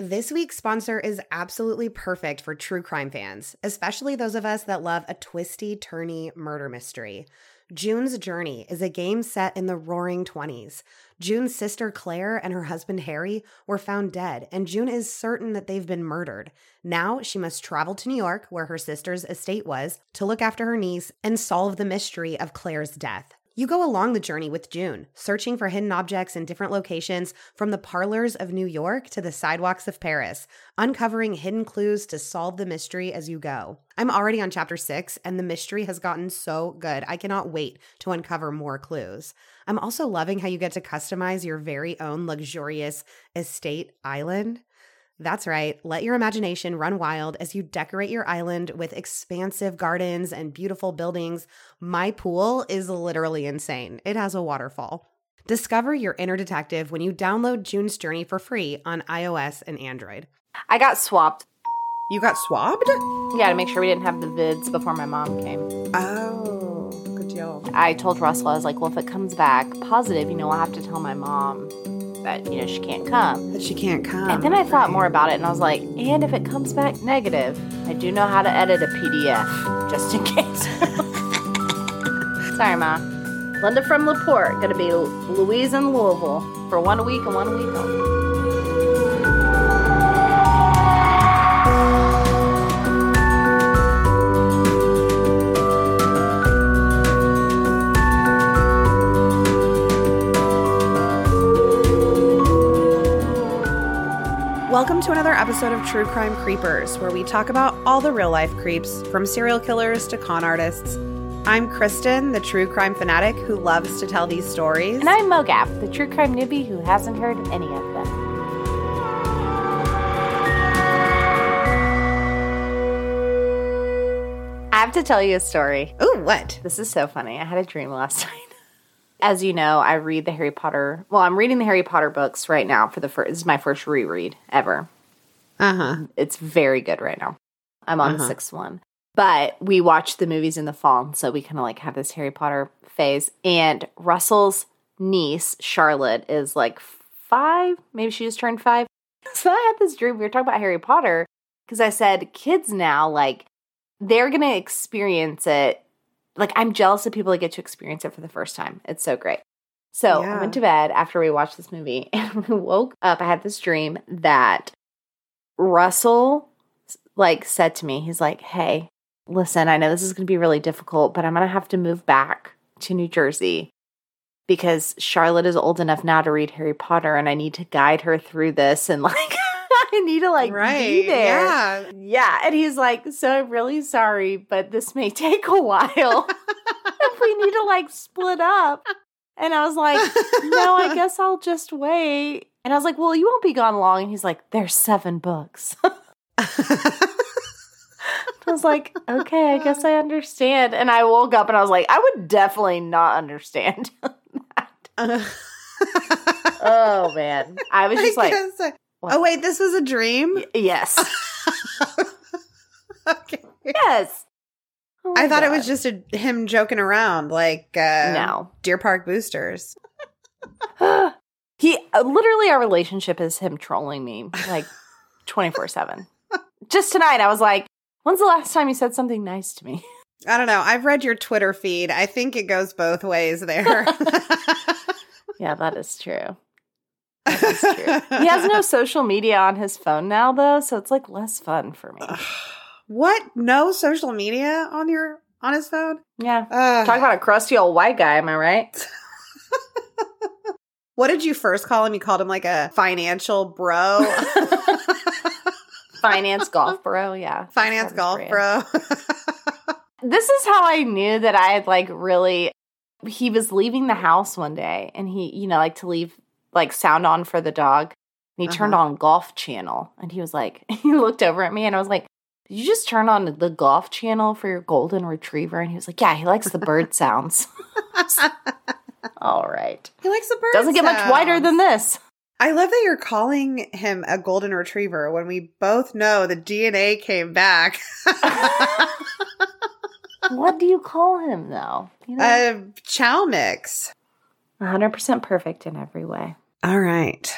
This week's sponsor is absolutely perfect for true crime fans, especially those of us that love a twisty, turny murder mystery. June's Journey is a game set in the roaring 20s. June's sister Claire and her husband Harry were found dead, and June is certain that they've been murdered. Now she must travel to New York, where her sister's estate was, to look after her niece and solve the mystery of Claire's death. You go along the journey with June, searching for hidden objects in different locations from the parlors of New York to the sidewalks of Paris, uncovering hidden clues to solve the mystery as you go. I'm already on chapter six, and the mystery has gotten so good. I cannot wait to uncover more clues. I'm also loving how you get to customize your very own luxurious estate island. That's right. Let your imagination run wild as you decorate your island with expansive gardens and beautiful buildings. My pool is literally insane. It has a waterfall. Discover your inner detective when you download June's Journey for free on iOS and Android. I got swapped. You got swabbed? Yeah, to make sure we didn't have the vids before my mom came. Oh, good deal. I told Russell, I was like, well, if it comes back positive, you know, I'll have to tell my mom that, you know, she can't come. That she can't come. And then I thought more about it and I was like, and if it comes back negative, I do know how to edit a PDF just in case. Sorry, Ma. Linda from LaPorte, gonna be Louise in Louisville for one week and one week only. Welcome to another episode of True Crime Creepers, where we talk about all the real life creeps, from serial killers to con artists. I'm Kristen, the true crime fanatic who loves to tell these stories. And I'm Mogab, the true crime newbie who hasn't heard any of them. I have to tell you a story. Oh, what? This is so funny. I had a dream last night. As you know, I read the Harry Potter. Well, I'm reading the Harry Potter books right now for the first. This is my first reread ever. Uh huh. It's very good right now. I'm on the Uh-huh. sixth one. But we watched the movies in the fall, so we kind of like have this Harry Potter phase. And Russell's niece, Charlotte, is like five. Maybe she just turned five. So I had this dream. We were talking about Harry Potter because I said, kids now, like, they're going to experience it. Like, I'm jealous of people that get to experience it for the first time. It's so great. So I went to bed after we watched this movie and we woke up. I had this dream that Russell like said to me, he's like, "Hey, listen, I know this is going to be really difficult, but I'm going to have to move back to New Jersey because Charlotte is old enough now to read Harry Potter and I need to guide her through this and like I need to like be there." Yeah. Yeah, and he's like, "So I'm really sorry, but this may take a while if we need to like split up." And I was like, "No, I guess I'll just wait." And I was like, "Well, you won't be gone long." And he's like, "There's seven books." I was like, okay, I guess I understand. And I woke up and I was like, I would definitely not understand. oh man. I was just I like, I- what? oh wait, this was a dream. yes. okay. Yes. Oh I thought it was just a, him joking around, like uh, No. Deer Park boosters. he uh, literally our relationship is him trolling me like 24/7. Just tonight I was like, when's the last time you said something nice to me? I don't know. I've read your Twitter feed. I think it goes both ways there. Yeah, that is true. That is true. He has no social media on his phone now though, so it's like less fun for me. what? No social media on your on his phone? Yeah. Ugh. Talk about a crusty old white guy, am I right? what did you first call him? You called him like a financial bro, Finance golf bro, yeah. finance golf great. bro. This is how I knew that I had like really he was leaving the house one day and he, you know, like to leave like sound on for the dog. And he turned Uh-huh. on golf channel and he was like he looked over at me and I was like, Did you just turn on the golf channel for your golden retriever? And he was like, Yeah, he likes the bird sounds. All right. he likes the bird. Doesn't get much whiter than this. I love that you're calling him a golden retriever when we both know the DNA came back. what do you call him though? You know? a chow mix. 100% perfect in every way. All right.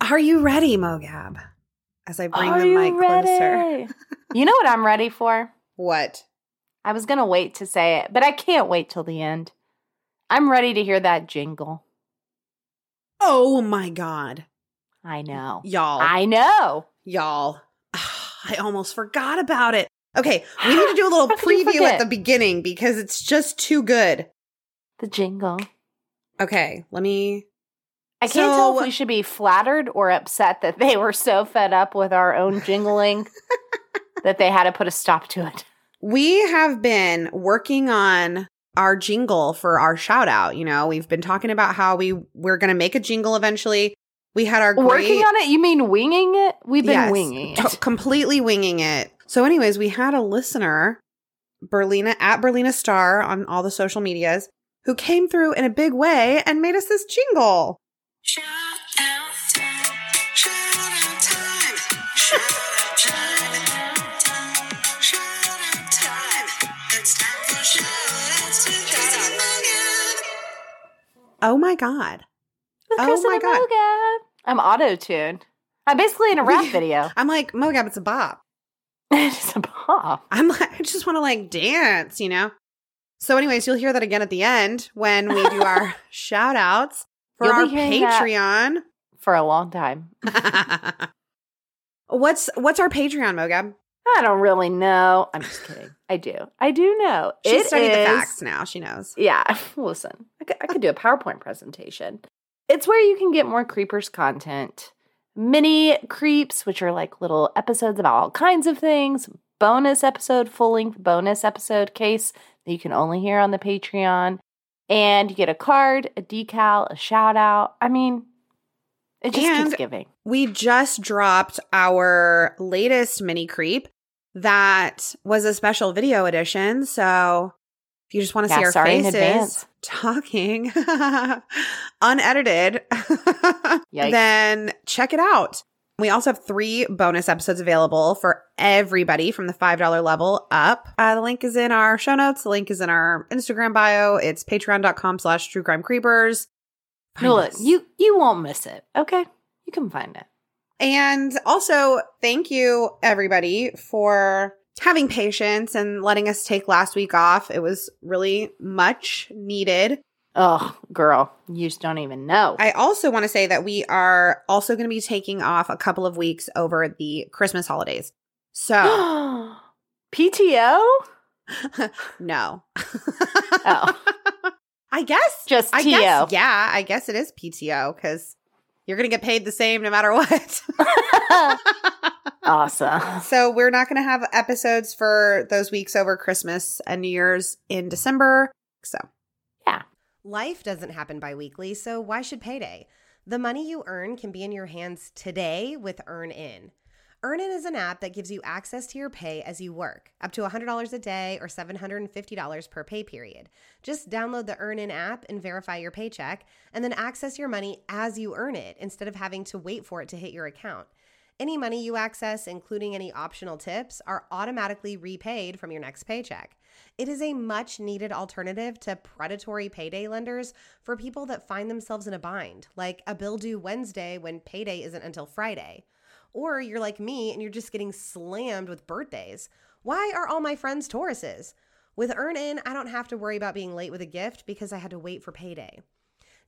Are you ready, Mogab? as I bring Are the mic closer. ready? you know what I'm ready for? What? I was going to wait to say it, but I can't wait till the end. I'm ready to hear that jingle. Oh my god. I know. Y'all. I know. Y'all. I almost forgot about it. Okay, we need to do a little How could you preview at the beginning because it's just too good. The jingle. Okay, let me I can't tell if we should be flattered or upset that they were so fed up with our own jingling that they had to put a stop to it. We have been working on our jingle for our shout out. You know, we've been talking about how we we're going to make a jingle eventually. We had our great Working on it? You mean winging it? We've been Yes, winging it. completely winging it. So, anyways, we had a listener, Berlina at Berlina Star on all the social medias, who came through in a big way and made us this jingle. Shout out time. Shout out time. Shout out time. Shout out time. It's time for shout outs with Chris and Oh my god! Oh my God. I'm auto tuned. I'm basically in a rap video. I'm like Mogab, it's a bop. it's a pop. I'm like, I just want to like dance, you know. So, anyways, you'll hear that again at the end when we do our shout outs for You'll be our. Patreon. For a long time. what's what's our Patreon, Mogab? I don't really know. I'm just kidding. I do. I do know. She's It studied the facts now. She knows. Yeah, listen, I could, I could do a PowerPoint presentation. It's where you can get more creepers content, mini creeps, which are like little episodes about all kinds of things, bonus episode, full length bonus episode case that you can only hear on the Patreon. And you get a card, a decal, a shout out. I mean, it just And- keeps giving. We just dropped our latest mini creep that was a special video edition. So if you just want to see our faces talking unedited, then check it out. We also have three bonus episodes available for everybody from the $5 level up. Uh, the link is in our show notes. The link is in our Instagram bio. It's patreon.com slash true crime creepers. No, look, you you won't miss it. Okay, you can find it. And also, thank you everybody for having patience and letting us take last week off. It was really much needed. Oh, girl, you just don't even know. I also want to say that we are also going to be taking off a couple of weeks over the Christmas holidays. So, PTO? no. Oh. I guess Just I guess yeah, I guess it is PTO cuz you're going to get paid the same no matter what. awesome. So we're not going to have episodes for those weeks over Christmas and New Year's in December. So Life doesn't happen bi weekly, so why should payday? The money you earn can be in your hands today with EarnIn. EarnIn is an app that gives you access to your pay as you work, up to $100 a day or $750 per pay period. Just download the EarnIn app and verify your paycheck, and then access your money as you earn it instead of having to wait for it to hit your account. Any money you access, including any optional tips, are automatically repaid from your next paycheck. It is a much needed alternative to predatory payday lenders for people that find themselves in a bind, like a bill due Wednesday when payday isn't until Friday. Or you're like me and you're just getting slammed with birthdays. Why are all my friends Tauruses? With EarnIn, I don't have to worry about being late with a gift because I had to wait for payday.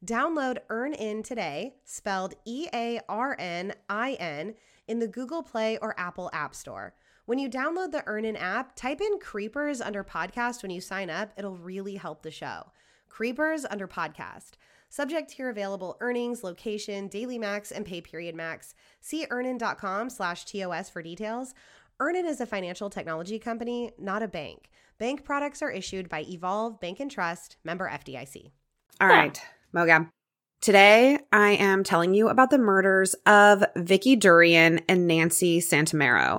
Download EarnIn today, spelled E A R N I N, in the Google Play or Apple App Store. When you download the EarnIn app, type in Creepers under podcast when you sign up. It'll really help the show. Creepers under podcast. Subject to your available earnings, location, daily max, and pay period max. See earnin.com slash TOS for details. Earnin is a financial technology company, not a bank. Bank products are issued by Evolve Bank and Trust, member FDIC. All right, Mogab. Today, I am telling you about the murders of Vicki Durian and Nancy Santomero.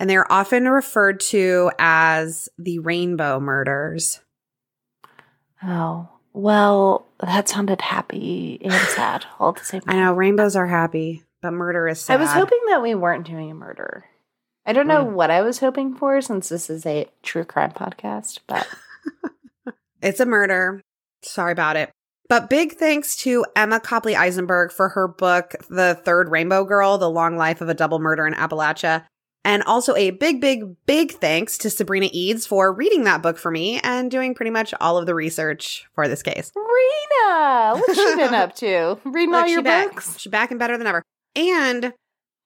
And they're often referred to as the Rainbow Murders. Oh, well, that sounded happy and sad all at the same I know rainbows are happy, but murder is sad. I was hoping that we weren't doing a murder. I don't know Mm. what I was hoping for since this is a true crime podcast, but It's a murder. Sorry about it. But big thanks to Emma Copley Eisenberg for her book, The Third Rainbow Girl The Long Life of a Double Murder in Appalachia. And also a big, big, big thanks to Sabrina Eads for reading that book for me and doing pretty much all of the research for this case. Rena, what's she been up to? Reading all Look, she your back. books? She's back and better than ever. And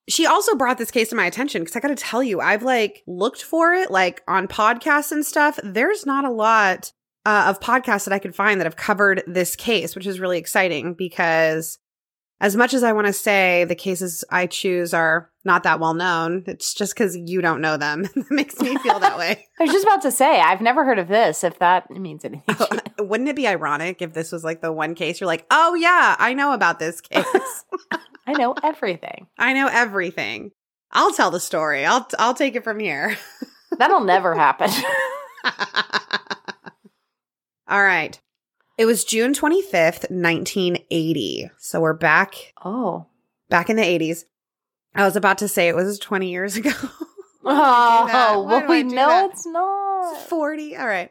she also brought this case to my attention because I got to tell you, I've like looked for it like on podcasts and stuff. There's not a lot uh, of podcasts that I could find that have covered this case, which is really exciting because as much as I want to say the cases I choose are not that well known, it's just because you don't know them. that makes me feel that way. I was just about to say, I've never heard of this, if that means anything. you. Wouldn't it be ironic if this was like the one case you're like, oh yeah, I know about this case. I know everything. I know everything. I'll tell the story. I'll I'll take it from here. That'll never happen. All right. It was June 25th, 1980. So we're back oh. back in the 80s. I was about to say it was 20 years ago. Oh? Well, we know that? it's not. 40. All right.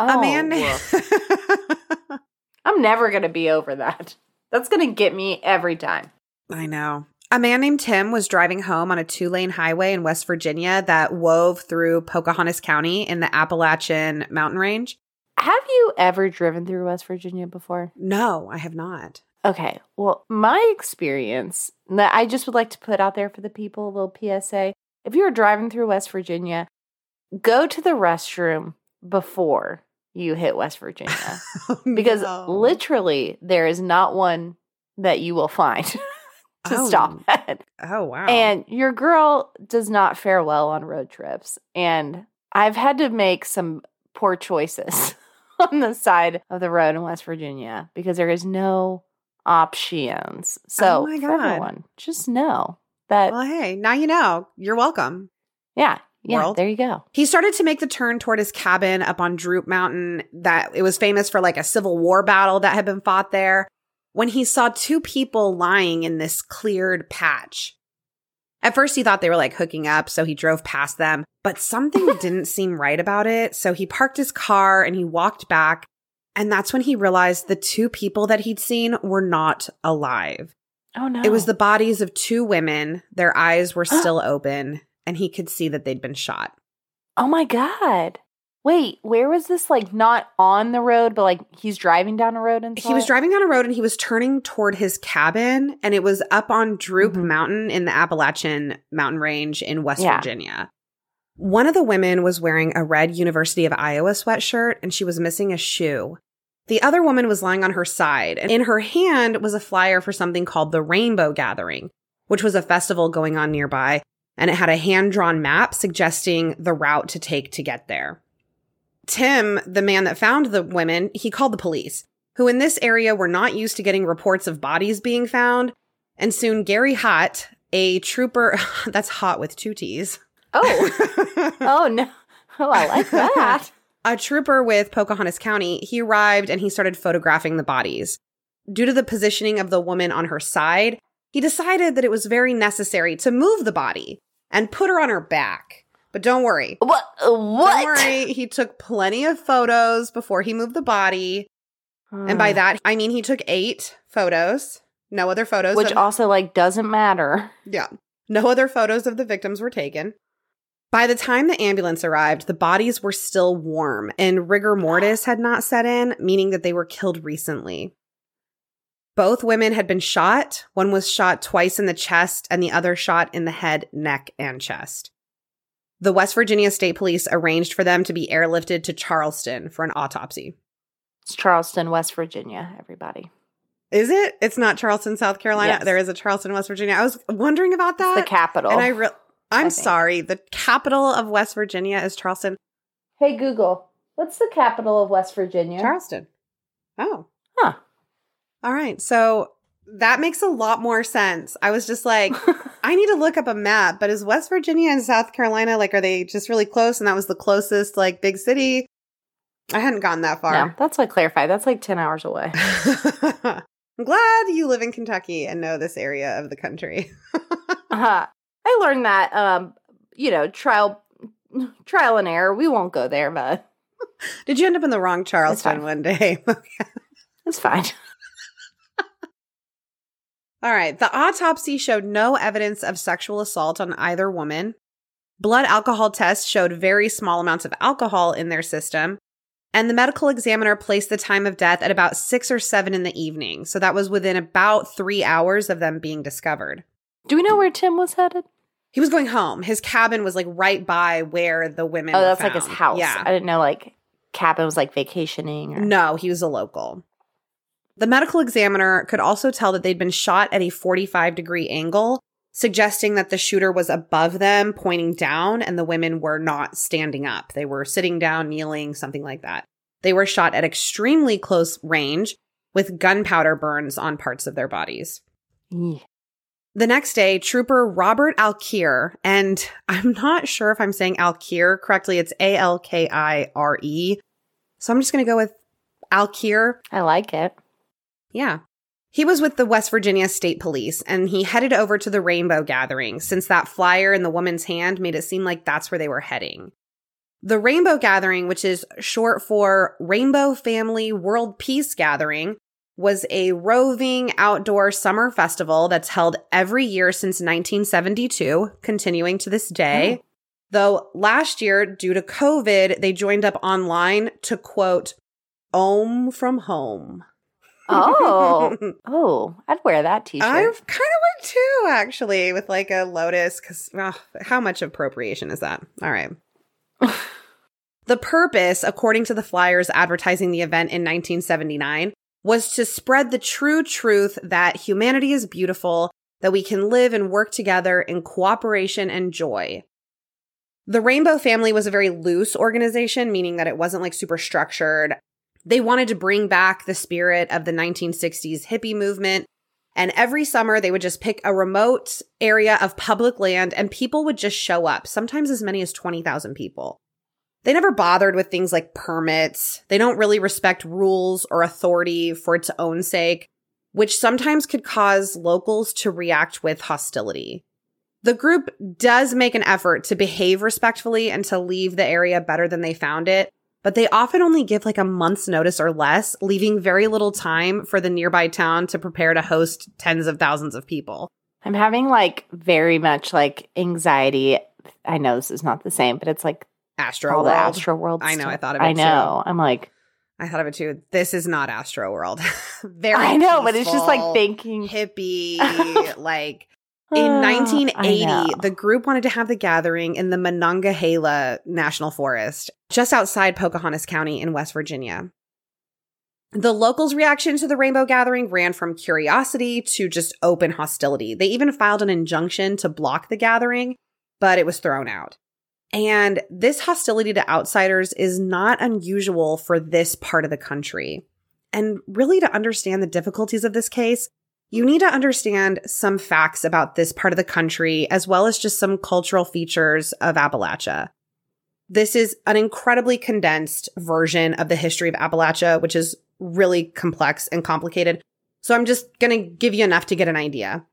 Oh, a man. I'm never going to be over that. That's going to get me every time. I know. A man named Tim was driving home on a two lane highway in West Virginia that wove through Pocahontas County in the Appalachian mountain range. Have you ever driven through West Virginia before? No, I have not. Okay. Well, my experience that I just would like to put out there for the people, a little PSA. If you're driving through West Virginia, go to the restroom before you hit West Virginia oh, because No. literally there is not one that you will find to Oh. stop at. Oh, wow. And your girl does not fare well on road trips. And I've had to make some poor choices on the side of the road in West Virginia because there is no options. Oh so, Oh my for everyone, just know that, well, hey, now you know. You're welcome. yeah, yeah, world. there you go. He started to make the turn toward his cabin up on Droop Mountain that it was famous for like a Civil War battle that had been fought there when he saw two people lying in this cleared patch. At first he thought they were like hooking up, so he drove past them, but something didn't seem right about it. So he parked his car and he walked back. And that's when he realized the two people that he'd seen were not alive. Oh, no. It was the bodies of two women. Their eyes were still open, and he could see that they'd been shot. oh my God. Wait, where was this? Like, not on the road, but like he's driving down a road and He was driving down a road and he was turning toward his cabin, and it was up on Droop Mhm. Mountain in the Appalachian Mountain Range in West Yeah. Virginia. One of the women was wearing a red University of Iowa sweatshirt and she was missing a shoe. The other woman was lying on her side, and in her hand was a flyer for something called the Rainbow Gathering, which was a festival going on nearby, and it had a hand drawn map suggesting the route to take to get there. Tim, the man that found the women, he called the police, who in this area were not used to getting reports of bodies being found. And soon Gary Hott, a trooper, that's hot with two T's. Oh, oh no. Oh, I like that. a trooper with Pocahontas County, he arrived and he started photographing the bodies. Due to the positioning of the woman on her side, he decided that it was very necessary to move the body and put her on her back. But don't worry. What? Uh, what? Don't worry. He took plenty of photos before he moved the body. And by that, I mean he took eight photos. No other photos. which of- also like doesn't matter. yeah. No other photos of the victims were taken. By the time the ambulance arrived, the bodies were still warm and rigor mortis had not set in, meaning that they were killed recently. Both women had been shot. One was shot twice in the chest and the other shot in the head, neck, and chest. The West Virginia State Police arranged for them to be airlifted to Charleston for an autopsy. It's Charleston, West Virginia, everybody. Is it? It's not Charleston, South Carolina. Yes. There is a Charleston, West Virginia. I was wondering about It's that. the capital. And I re- I'm I sorry. The capital of West Virginia is Charleston. hey Google, what's the capital of West Virginia? Charleston. Oh. Huh. All right. So that makes a lot more sense. I was just like, I need to look up a map, but is West Virginia and South Carolina like are they just really close and that was the closest like big city? I hadn't gone that no, far. that's like clarified. That's like ten hours away. I'm glad you live in Kentucky and know this area of the country. Uh, I learned that. Um, you know, trial, trial and error. We won't go there, but Did you end up in the wrong Charleston one day? It's fine. All right. The autopsy showed no evidence of sexual assault on either woman. Blood alcohol tests showed very small amounts of alcohol in their system. And the medical examiner placed the time of death at about six or seven in the evening. So that was within about three hours of them being discovered. Do we know where Tim was headed? He was going home. His cabin was like right by where the women. Oh, that's like his house. Yeah. I didn't know like Cabin was like vacationing or No, he was a local. The medical examiner could also tell that they'd been shot at a 45 degree angle, suggesting that the shooter was above them, pointing down, and the women were not standing up. They were sitting down, kneeling, something like that. They were shot at extremely close range with gunpowder burns on parts of their bodies. The next day, Trooper Robert Alkire, and I'm not sure if I'm saying Alkire correctly, it's A L K I R E. So I'm just going to go with Alkire. I like it. Yeah. He was with the West Virginia State Police and he headed over to the Rainbow Gathering since that flyer in the woman's hand made it seem like that's where they were heading. The Rainbow Gathering, which is short for Rainbow Family World Peace Gathering, was a roving outdoor summer festival that's held every year since 1972, continuing to this day. Oh. Though last year, due to COVID, they joined up online to quote, Om from home. Oh. oh, I'd wear that t-shirt. I kind of went too, actually, with like a lotus, because how much appropriation is that? All right. the purpose, according to the flyers advertising the event in 1979, was to spread the true truth that humanity is beautiful, that we can live and work together in cooperation and joy. The Rainbow Family was a very loose organization, meaning that it wasn't like super structured. They wanted to bring back the spirit of the 1960s hippie movement. And every summer, they would just pick a remote area of public land and people would just show up, sometimes as many as 20,000 people. They never bothered with things like permits. They don't really respect rules or authority for its own sake, which sometimes could cause locals to react with hostility. The group does make an effort to behave respectfully and to leave the area better than they found it, but they often only give like a month's notice or less, leaving very little time for the nearby town to prepare to host tens of thousands of people. I'm having like very much like anxiety. I know this is not the same, but it's like Astro all the Astroworld. I know, stuff. I thought of it I too. know. I'm like, I thought of it too. This is not Astroworld. very I know, but it's just like peaceful, thinking. hippie, like In Ah, 1980, the group wanted to have the gathering in the Monongahela National Forest, just outside Pocahontas County in West Virginia. The locals' reaction to the Rainbow Gathering ran from curiosity to just open hostility. They even filed an injunction to block the gathering, but it was thrown out. And this hostility to outsiders is not unusual for this part of the country. And really, to understand the difficulties of this case, you need to understand some facts about this part of the country, as well as just some cultural features of Appalachia. This is an incredibly condensed version of the history of Appalachia, which is really complex and complicated. So I'm just going to give you enough to get an idea.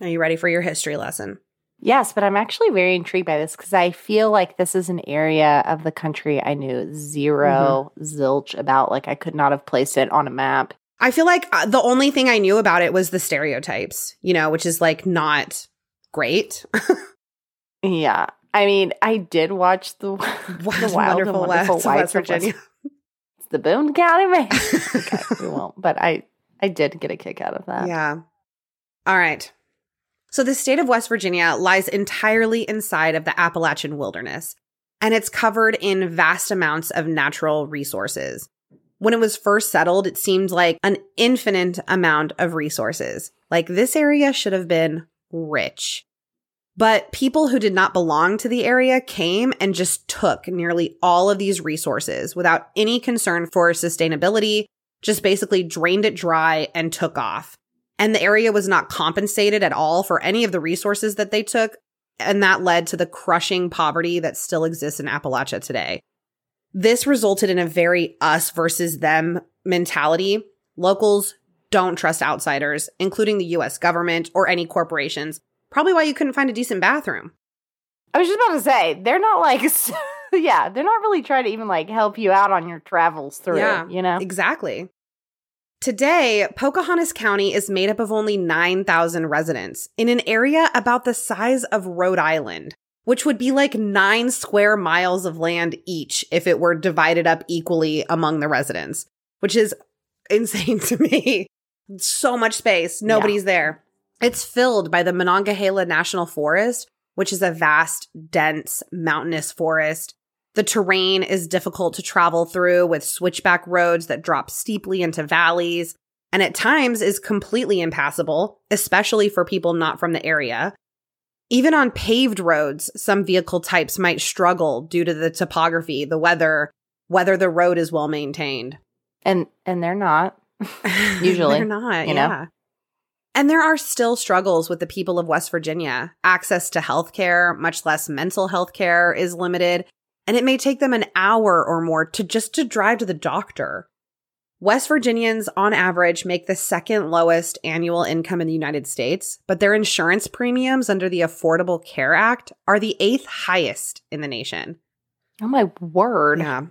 Are you ready for your history lesson? Yes, but I'm actually very intrigued by this because I feel like this is an area of the country I knew 0 Mm-hmm. zilch about. Like I could not have placed it on a map. I feel like uh, the only thing I knew about it was the stereotypes, you know, which is like not great. Yeah. I mean, I did watch the, the Wild, Wonderful Wonderful West, West Virginia. It's the Boone County Man. okay, we won't. But I, I did get a kick out of that. Yeah. All right. So the state of West Virginia lies entirely inside of the Appalachian wilderness, and it's covered in vast amounts of natural resources. When it was first settled, it seemed like an infinite amount of resources. Like this area should have been rich. But people who did not belong to the area came and just took nearly all of these resources without any concern for sustainability, just basically drained it dry and took off. And the area was not compensated at all for any of the resources that they took. And that led to the crushing poverty that still exists in Appalachia today. This resulted in a very us versus them mentality. Locals don't trust outsiders, including the US government or any corporations. Probably why you couldn't find a decent bathroom. I was just about to say, they're not like, yeah, they're not really trying to even like help you out on your travels through, Yeah, you know? Exactly. Today, Pocahontas County is made up of only 9,000 residents in an area about the size of Rhode Island, which would be like nine square miles of land each if it were divided up equally among the residents, which is insane to me. So much space, nobody's there. It's filled by the Monongahela National Forest, which is a vast, dense, mountainous forest. The terrain is difficult to travel through with switchback roads that drop steeply into valleys, and at times is completely impassable, especially for people not from the area. Even on paved roads, some vehicle types might struggle due to the topography, the weather, whether the road is well maintained. And and they're not. Usually, They're not, you know? yeah. And there are still struggles with the people of West Virginia. Access to health care, much less mental health care, is limited, and it may take them an hour or more to just to drive to the doctor. West Virginians on average make the second lowest annual income in the United States, but their insurance premiums under the Affordable Care Act are the eighth highest in the nation. Oh my word. Yeah.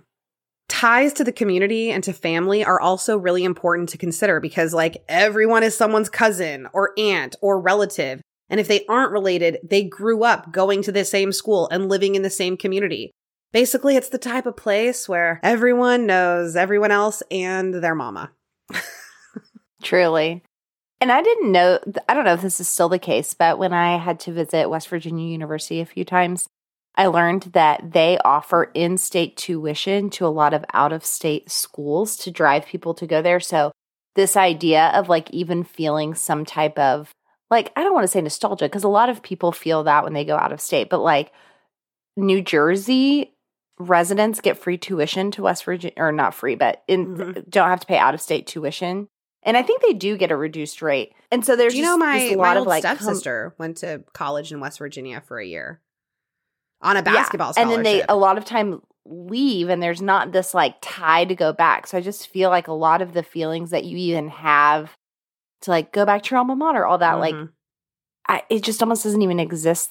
Ties to the community and to family are also really important to consider because, like, everyone is someone's cousin or aunt or relative. And if they aren't related, they grew up going to the same school and living in the same community. Basically, it's the type of place where everyone knows everyone else and their mama. Truly. And I didn't know, I don't know if this is still the case, but when I had to visit West Virginia University a few times, I learned that they offer in state tuition to a lot of out of state schools to drive people to go there. So, this idea of like even feeling some type of like, I don't want to say nostalgia because a lot of people feel that when they go out of state, but like New Jersey residents get free tuition to West Virginia, or not free, but in, Mhm. don't have to pay out of state tuition. And I think they do get a reduced rate. And so there's Do you know my, my lot old of like com- went to college in West Virginia for a year on a Yeah, basketball and then they a lot of time leave and there's not this like tie to go back so i just feel like a lot of the feelings that you even have to like go back to your alma mater all that like Mhm. I, it just almost doesn't even exist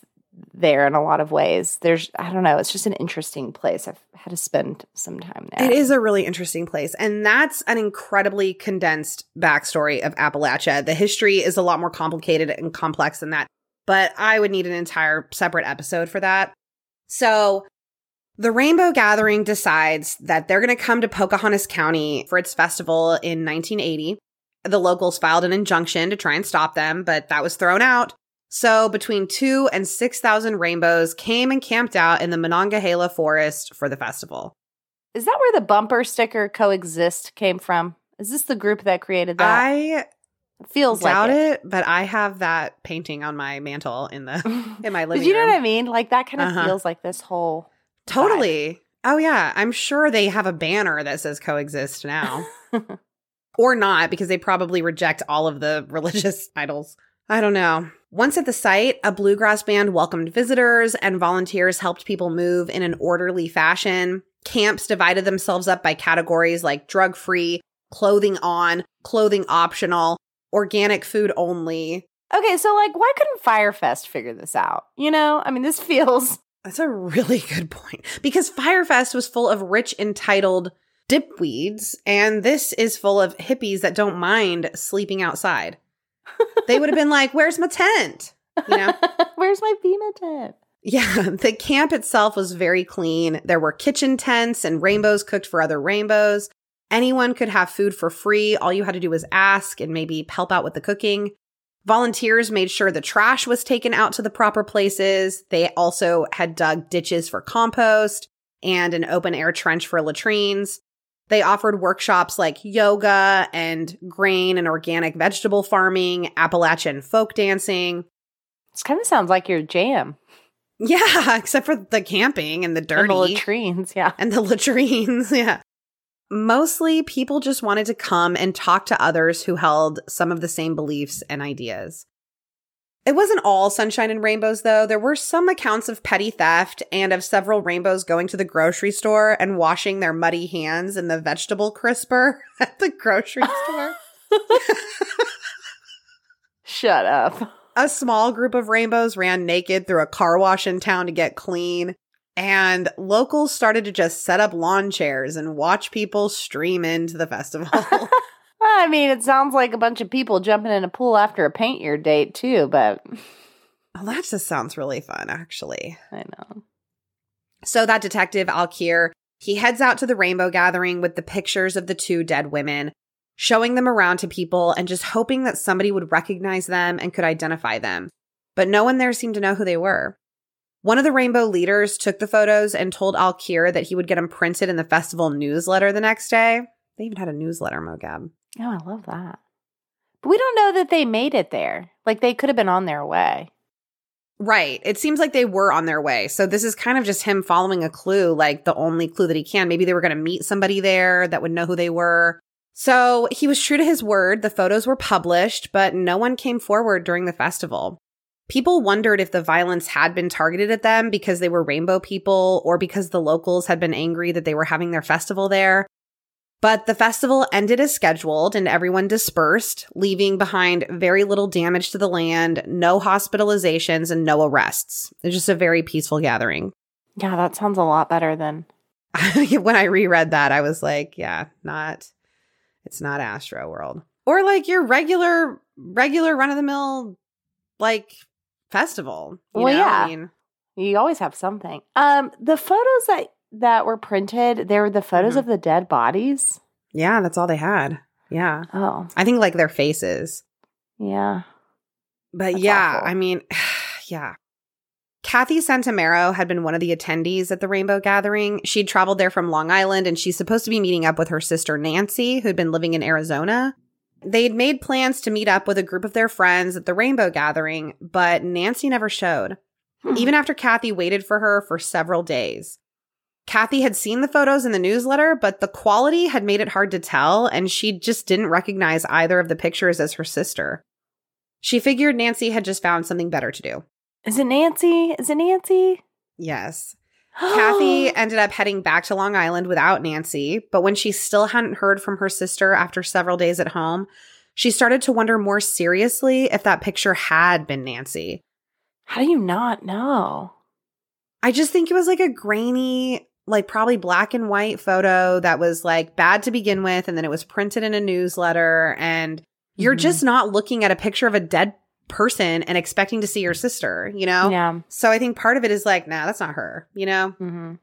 there in a lot of ways there's i don't know it's just an interesting place i've had to spend some time there It is a really interesting place. And that's an incredibly condensed backstory of Appalachia. The history is a lot more complicated and complex than that, but I would need an entire separate episode for that. So the Rainbow Gathering decides that they're going to come to Pocahontas County for its festival in 1980. The locals filed an injunction to try and stop them, but that was thrown out. So between two and 6,000 rainbows came and camped out in the Monongahela forest for the festival. is that where the bumper sticker coexist came from is this the group that created that I it feels doubt like it. but I have that painting on my mantle in the in my living you know room. what i mean like that kind of Uh-huh. feels like this whole Totally. Oh yeah, I'm sure they have a banner that says coexist now. or not because they probably reject all of the religious idols. I don't know. Once at the site, a bluegrass band welcomed visitors and volunteers helped people move in an orderly fashion. Camps divided themselves up by categories like drug free, clothing on, clothing optional, organic food only. Okay, so like, why couldn't Fyre Fest figure this out? You know, I mean, this feels That's a really good point because Fyre Fest was full of rich, entitled dipweeds, and this is full of hippies that don't mind sleeping outside. They would have been like, Where's my tent? You know? Where's my FEMA tent? Yeah, the camp itself was very clean. There were kitchen tents and rainbows cooked for other rainbows. Anyone could have food for free. All you had to do was ask and maybe help out with the cooking. Volunteers made sure the trash was taken out to the proper places. They also had dug ditches for compost and an open air trench for latrines. They offered workshops like yoga and grain and organic vegetable farming, Appalachian folk dancing. This kind of sounds like your jam. Yeah, except for the camping and the And dirty the latrines, yeah. and the latrines. Yeah. Mostly people just wanted to come and talk to others who held some of the same beliefs and ideas. It wasn't all sunshine and rainbows, though. There were some accounts of petty theft and of several rainbows going to the grocery store and washing their muddy hands in the vegetable crisper at the grocery store. Shut up. a small group of rainbows ran naked through a car wash in town to get clean. And locals started to just set up lawn chairs and watch people stream into the festival. I mean, it sounds like a bunch of people jumping in a pool after a paint your date too, but Oh, that just sounds really fun, actually. I know. So that detective, Alkire, he heads out to the rainbow gathering with the pictures of the two dead women, showing them around to people and just hoping that somebody would recognize them and could identify them. But no one there seemed to know who they were. One of the rainbow leaders took the photos and told Alkire that he would get them printed in the festival newsletter the next day. They even had a newsletter, Mogab. Oh, I love that. But we don't know that they made it there. Like they could have been on their way. Right. It seems like they were on their way. So this is kind of just him following a clue, like the only clue that he can. Maybe they were going to meet somebody there that would know who they were. So he was true to his word. The photos were published, but no one came forward during the festival. People wondered if the violence had been targeted at them because they were rainbow people or because the locals had been angry that they were having their festival there. But the festival ended as scheduled and everyone dispersed, leaving behind very little damage to the land, no hospitalizations, and no arrests. It's just a very peaceful gathering. Yeah, that sounds a lot better than when I reread that, I was like, yeah, not, it's not Astroworld. Or like your regular, regular run of the mill, like festival. You Well, know? yeah. I mean, you always have something. Um, the photos that that were printed, they were the photos Mhm. of the dead bodies. yeah, that's all they had. Yeah. Oh, I think like their faces. yeah. But That's yeah, awful. I mean, yeah. Kathy Santomero had been one of the attendees at the Rainbow Gathering. She'd traveled there from Long Island and she's supposed to be meeting up with her sister Nancy, who'd been living in Arizona. They'd made plans to meet up with a group of their friends at the Rainbow Gathering, but Nancy never showed, Hmm. even after Kathy waited for her for several days. Kathy had seen the photos in the newsletter, but the quality had made it hard to tell, and she just didn't recognize either of the pictures as her sister. She figured Nancy had just found something better to do. Is it Nancy? Is it Nancy? Yes. Kathy ended up heading back to Long Island without Nancy, but when she still hadn't heard from her sister after several days at home, she started to wonder more seriously if that picture had been Nancy. How do you not know? I just think it was like a grainy, like probably black and white photo that was like bad to begin with, and then it was printed in a newsletter, and you're Mhm. just not looking at a picture of a dead person and expecting to see your sister, you know? Yeah. So I think part of it is like, nah, that's not her, you know? hmm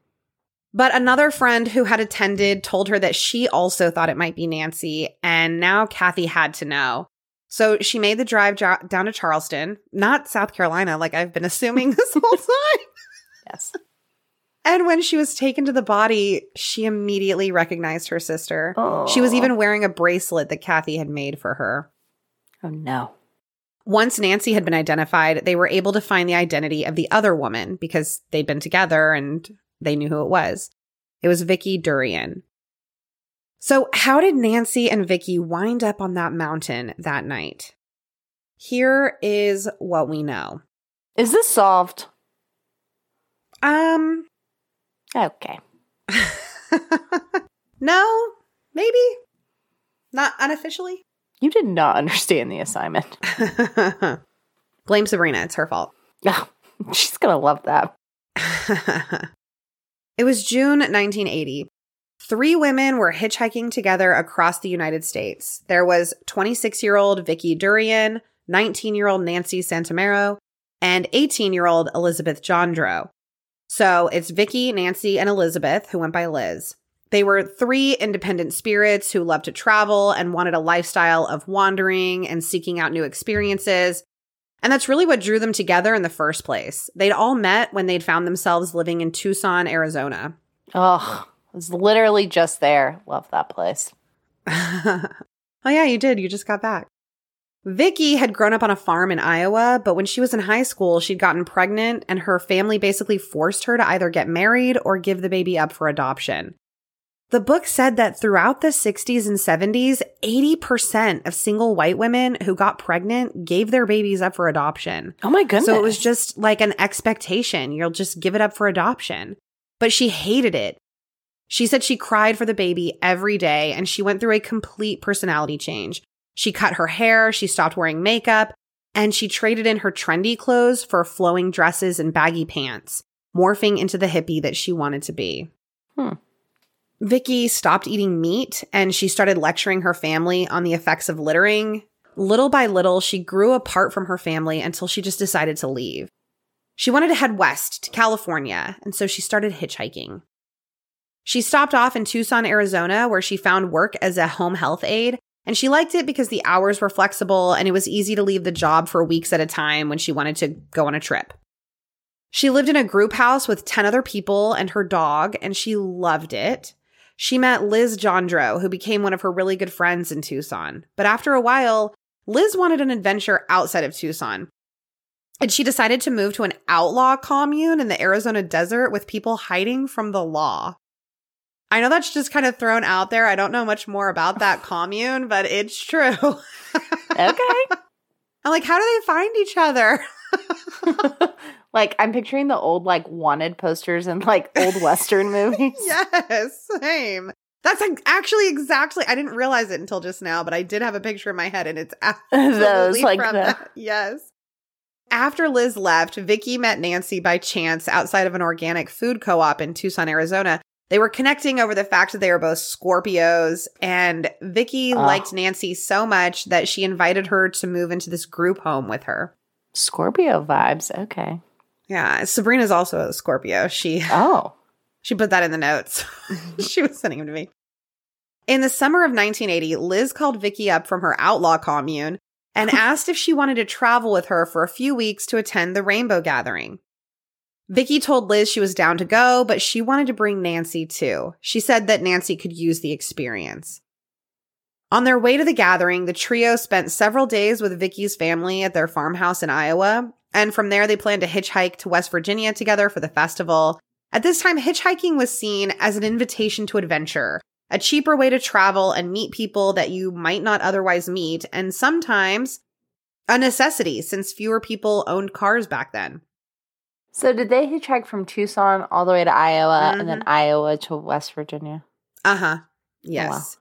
But another friend who had attended told her that she also thought it might be Nancy, and now Kathy had to know. So she made the drive jo- down to Charleston, not South Carolina, like I've been assuming this whole time. Yes. And when she was taken to the body, she immediately recognized her sister. She was Oh. even wearing a bracelet that Kathy had made for her. Oh no. Once Nancy had been identified, they were able to find the identity of the other woman because they'd been together and they knew who it was. It was Vicki Durian. So, how did Nancy and Vicki wind up on that mountain that night? Here is what we know. Is this solved? Um, Okay. no, maybe not unofficially. You did not understand the assignment. Blame Sabrina. It's her fault. Yeah. She's gonna love that. it was June 1980. Three women were hitchhiking together across the United States. There was 26 year old Vicki Durian, 19 year old Nancy Santomero, and 18 year old Elizabeth Johndrow. So it's Vicki, Nancy, and Elizabeth, who went by Liz. They were three independent spirits who loved to travel and wanted a lifestyle of wandering and seeking out new experiences. And that's really what drew them together in the first place. They'd all met when they'd found themselves living in Tucson, Arizona. Oh, it was literally just there. Love that place. oh, yeah, you did. You just got back. Vicki had grown up on a farm in Iowa, but when she was in high school, she'd gotten pregnant, and her family basically forced her to either get married or give the baby up for adoption. The book said that throughout the 60s and 70s, 80% of single white women who got pregnant gave their babies up for adoption. Oh my goodness. So it was just like an expectation. You'll just give it up for adoption. But she hated it. She said she cried for the baby every day and she went through a complete personality change. She cut her hair, she stopped wearing makeup, and she traded in her trendy clothes for flowing dresses and baggy pants, morphing into the hippie that she wanted to be. Hmm. Vicki stopped eating meat and she started lecturing her family on the effects of littering. Little by little, she grew apart from her family until she just decided to leave. She wanted to head west to California, and so she started hitchhiking. She stopped off in Tucson, Arizona, where she found work as a home health aide, and she liked it because the hours were flexible and it was easy to leave the job for weeks at a time when she wanted to go on a trip. She lived in a group house with 10 other people and her dog, and she loved it. She met Liz Johndrow, who became one of her really good friends in Tucson. But after a while, Liz wanted an adventure outside of Tucson. And she decided to move to an outlaw commune in the Arizona desert with people hiding from the law. I know that's just kind of thrown out there. I don't know much more about that commune, but it's true. Okay. I'm like, how do they find each other? like I'm picturing the old like wanted posters in like old western movies. yes, same. That's like actually exactly. I didn't realize it until just now, but I did have a picture in my head, and it's absolutely Those, like from the- that. Yes. After Liz left, Vicki met Nancy by chance outside of an organic food co-op in Tucson, Arizona. They were connecting over the fact that they were both Scorpios, and Vicki Oh. liked Nancy so much that she invited her to move into this group home with her. Scorpio vibes. Okay. Yeah, Sabrina's also a Scorpio. She Oh. She put that in the notes. she was sending them to me. In the summer of 1980, Liz called Vicki up from her outlaw commune and asked if she wanted to travel with her for a few weeks to attend the Rainbow Gathering. Vicki told Liz she was down to go, but she wanted to bring Nancy too. She said that Nancy could use the experience. On their way to the gathering, the trio spent several days with Vicki's family at their farmhouse in Iowa, and from there they planned to hitchhike to West Virginia together for the festival. At this time, hitchhiking was seen as an invitation to adventure, a cheaper way to travel and meet people that you might not otherwise meet, and sometimes a necessity since fewer people owned cars back then. So did they hitchhike from Tucson all the way to Iowa and then Mhm. Iowa to West Virginia? Uh huh. Yes.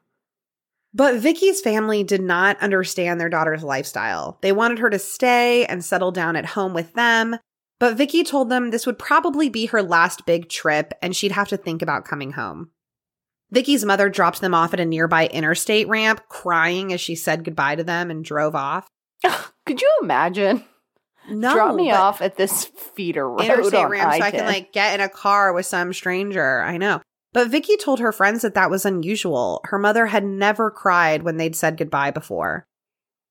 But Vicki's family did not understand their daughter's lifestyle. They wanted her to stay and settle down at home with them. But Vicki told them this would probably be her last big trip and she'd have to think about coming home. Vicki's mother dropped them off at a nearby interstate ramp, crying as she said goodbye to them and drove off. Could you imagine? No, Drop me off at this feeder road interstate ramp so I can like get in a car with some stranger. I know. But Vicki told her friends that that was unusual. Her mother had never cried when they'd said goodbye before.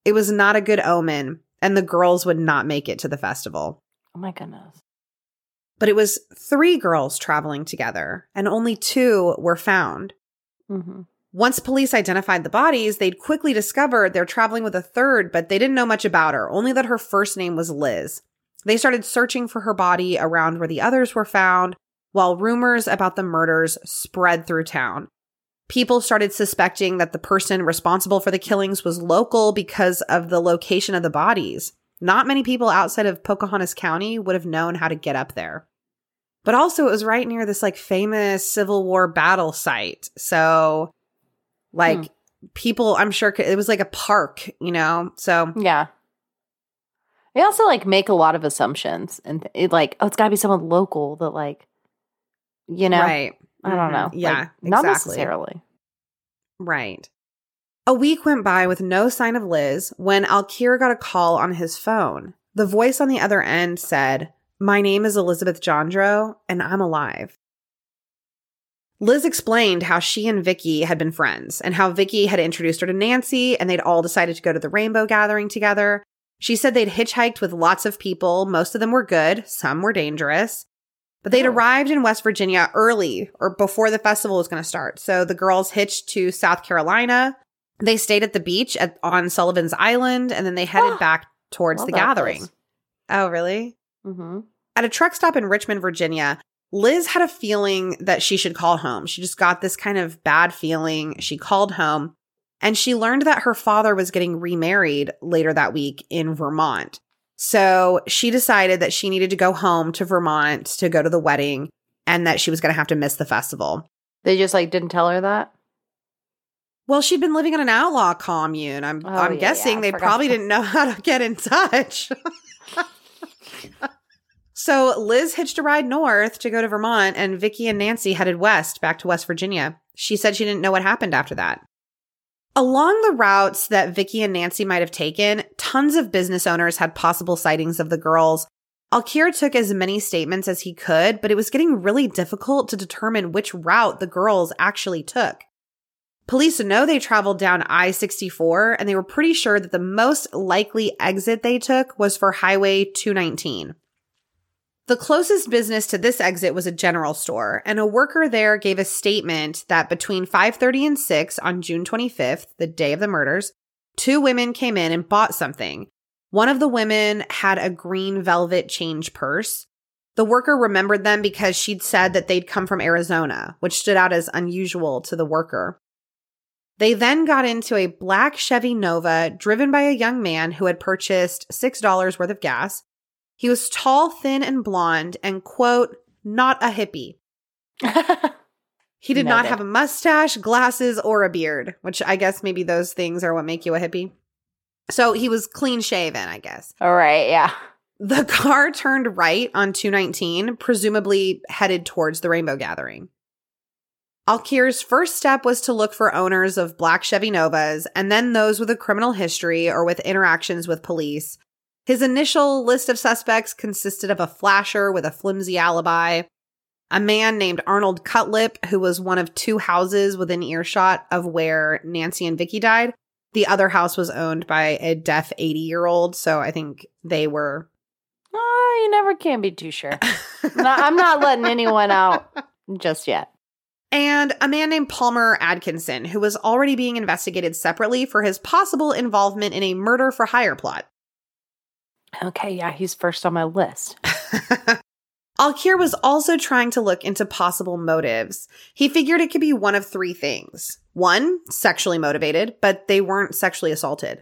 It was not a good omen, and the girls would not make it to the festival. Oh my goodness. But it was three girls traveling together, and only two were found. hmm Once police identified the bodies, they'd quickly discovered they're traveling with a third, but they didn't know much about her, only that her first name was Liz. They started searching for her body around where the others were found, while rumors about the murders spread through town. People started suspecting that the person responsible for the killings was local because of the location of the bodies. Not many people outside of Pocahontas County would have known how to get up there. But also, it was right near this like famous Civil War battle site. So, like, hmm. people, I'm sure could- it was like a park, you know? So, Yeah. They also like make a lot of assumptions and it, like, oh, it's got to be someone local that like, you know, right. I don't know. Mm-hmm. Yeah, Like, not exactly. necessarily. Right. A week went by with no sign of Liz when Alkire got a call on his phone. The voice on the other end said, My name is Elizabeth Johndrow, and I'm alive. Liz explained how she and Vicki had been friends and how Vicki had introduced her to Nancy and they'd all decided to go to the rainbow gathering together. She said they'd hitchhiked with lots of people. Most of them were good, some were dangerous. But they'd Oh. arrived in West Virginia early or before the festival was going to start. So the girls hitched to South Carolina. They stayed at the beach at, on Sullivan's Island and then they headed Oh, back towards love the gathering. place. Oh, really? Mm-hmm. At a truck stop in Richmond, Virginia, Liz had a feeling that she should call home. She just got this kind of bad feeling. She called home and she learned that her father was getting remarried later that week in Vermont. So she decided that she needed to go home to Vermont to go to the wedding and that she was going to have to miss the festival. They just like didn't tell her that. Well, she'd been living on an outlaw commune. I'm Oh, I'm yeah, guessing yeah, they probably didn't know how to get in touch. So Liz hitched a ride north to go to Vermont, and Vicki and Nancy headed west back to West Virginia. She said she didn't know what happened after that. Along the routes that Vicki and Nancy might have taken, tons of business owners had possible sightings of the girls. Alkire took as many statements as he could, but it was getting really difficult to determine which route the girls actually took. Police know they traveled down I 64, and they were pretty sure that the most likely exit they took was for Highway 219. The closest business to this exit was a general store, and a worker there gave a statement that between 5:30 and 6 on June 25th, the day of the murders, two women came in and bought something. One of the women had a green velvet change purse. The worker remembered them because she'd said that they'd come from Arizona, which stood out as unusual to the worker. They then got into a black Chevy Nova driven by a young man who had purchased $6 worth of gas. He was tall, thin, and blonde, and quote, not a hippie. He did not have a mustache, glasses, or a beard, which I guess maybe those things are what make you a hippie. So he was clean shaven, I guess. All right, yeah. The car turned right on 219, presumably headed towards the Rainbow Gathering. Alkire's first step was to look for owners of black Chevy Novas and then those with a criminal history or with interactions with police. His initial list of suspects consisted of a flasher with a flimsy alibi, a man named Arnold Cutlip, who was one of two houses within earshot of where Nancy and Vicki died. The other house was owned by a deaf 80 year old, so I think they were Oh, you never can be too sure. I'm not letting anyone out just yet. and a man named Palmer Adkinson, who was already being investigated separately for his possible involvement in a murder for hire plot. Okay, yeah, he's first on my list. Alkire was also trying to look into possible motives. He figured it could be one of three things. One, sexually motivated, but they weren't sexually assaulted.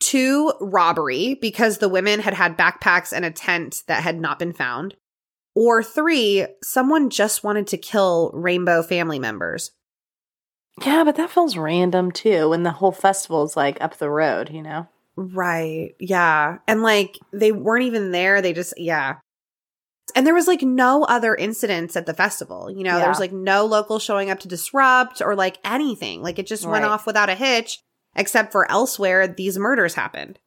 Two, robbery, because the women had had backpacks and a tent that had not been found. Or three, someone just wanted to kill rainbow family members. Yeah, but that feels random too when the whole festival is like up the road, you know? Right. Yeah. And like they weren't even there. They just, yeah. And there was like no other incidents at the festival. You know, there was like no local showing up to disrupt or like anything. Like it just went off without a hitch, except for elsewhere, these murders happened.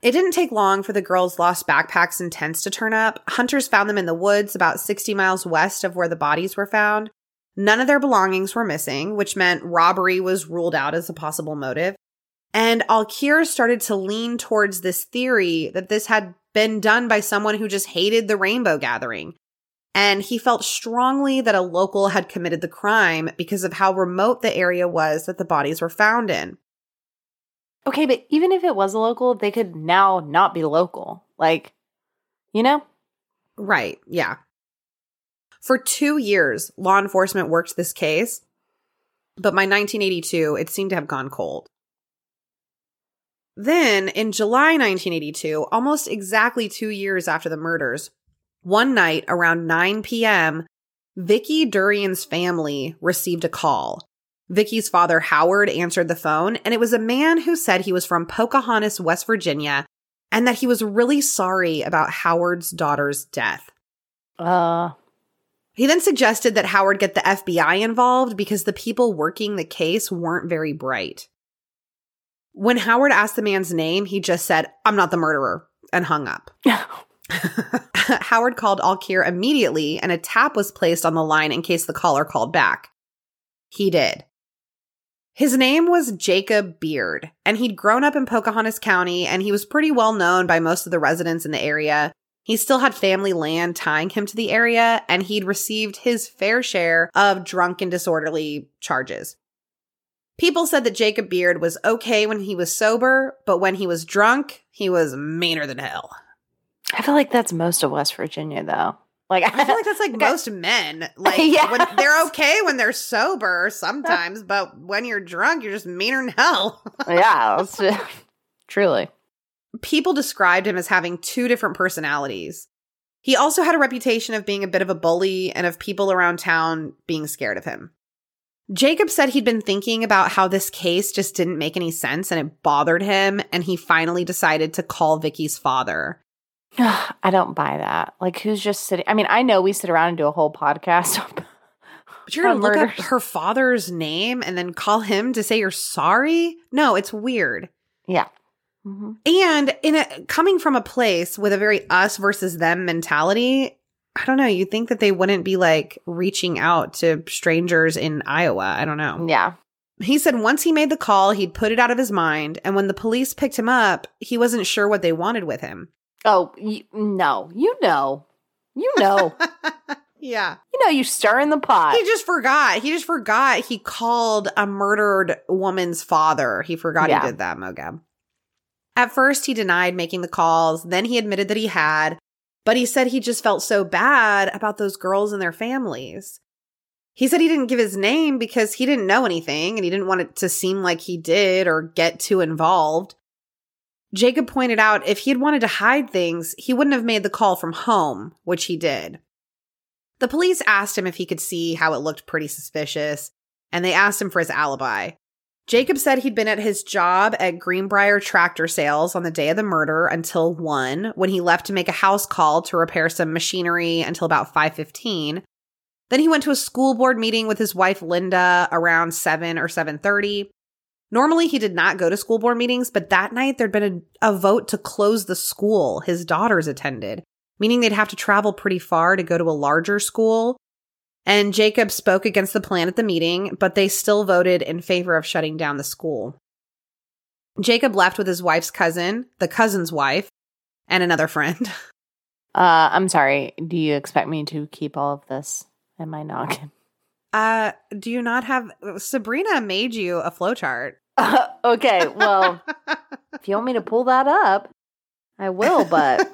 It didn't take long for the girls' lost backpacks and tents to turn up. Hunters found them in the woods about 60 miles west of where the bodies were found. None of their belongings were missing, which meant robbery was ruled out as a possible motive. And Alkire started to lean towards this theory that this had been done by someone who just hated the rainbow gathering. And he felt strongly that a local had committed the crime because of how remote the area was that the bodies were found in. Okay, but even if it was a local, they could now not be local. Like, you know? Right. Yeah. For two years, law enforcement worked this case, but by 1982, it seemed to have gone cold. Then, in July 1982, almost exactly two years after the murders, one night around 9 p.m., Vicki Durian's family received a call. Vicki's father, Howard, answered the phone, and it was a man who said he was from Pocahontas, West Virginia, and that he was really sorry about Howard's daughter's death. Uh, He then suggested that Howard get the FBI involved because the people working the case weren't very bright. When Howard asked the man's name, he just said, I'm not the murderer, and hung up. Howard called Alkire immediately, and a tap was placed on the line in case the caller called back. He did. His name was Jacob Beard, and he'd grown up in Pocahontas County, and he was pretty well known by most of the residents in the area. He still had family land tying him to the area, and he'd received his fair share of drunk and disorderly charges. People said that Jacob Beard was okay when he was sober, but when he was drunk, he was meaner than hell. I feel like that's most of West Virginia, though. Like, I feel like that's like Okay. most men. Like Yes. when they're okay when they're sober sometimes, but when you're drunk, you're just meaner than hell. yeah, truly. People described him as having two different personalities. He also had a reputation of being a bit of a bully and of people around town being scared of him. Jacob said he'd been thinking about how this case just didn't make any sense and it bothered him, and he finally decided to call Vicki's father. I don't buy that. Like, who's just sitting? I mean, I know we sit around and do a whole podcast. But you're going to look up her father's name and then call him to say you're sorry? No, it's weird. yeah. hmm And in a coming from a place with a very us versus them mentality, I don't know, you think that they wouldn't be like reaching out to strangers in Iowa. I don't know. Yeah. He said once he made the call, he'd put it out of his mind, and when the police picked him up, he wasn't sure what they wanted with him. Oh, you, no. You know. You know. yeah. you know, you stir in the pot. He just forgot. He just forgot he called a murdered woman's father. He forgot Yeah. he did that, Mogab. At first, he denied making the calls. Then he admitted that he had, but he said he just felt so bad about those girls and their families. He said he didn't give his name because he didn't know anything and he didn't want it to seem like he did or get too involved. Jacob pointed out if he had wanted to hide things, he wouldn't have made the call from home, which he did. The police asked him if he could see how it looked pretty suspicious, and they asked him for his alibi. Jacob said he'd been at his job at Greenbrier Tractor Sales on the day of the murder until 1 when he left to make a house call to repair some machinery until about 5:15. Then he went to a school board meeting with his wife Linda around 7 or 7:30. Normally he did not go to school board meetings, but that night there'd been a, a vote to close the school his daughters attended meaning they'd have to travel pretty far to go to a larger school. And Jacob spoke against the plan at the meeting, but they still voted in favor of shutting down the school. Jacob left with his wife's cousin, the cousin's wife, and another friend. Uh, I'm sorry. Do you expect me to keep all of this in my noggin? Uh, do you not have Sabrina made you a flowchart? okay. Well, if you want me to pull that up, I will. But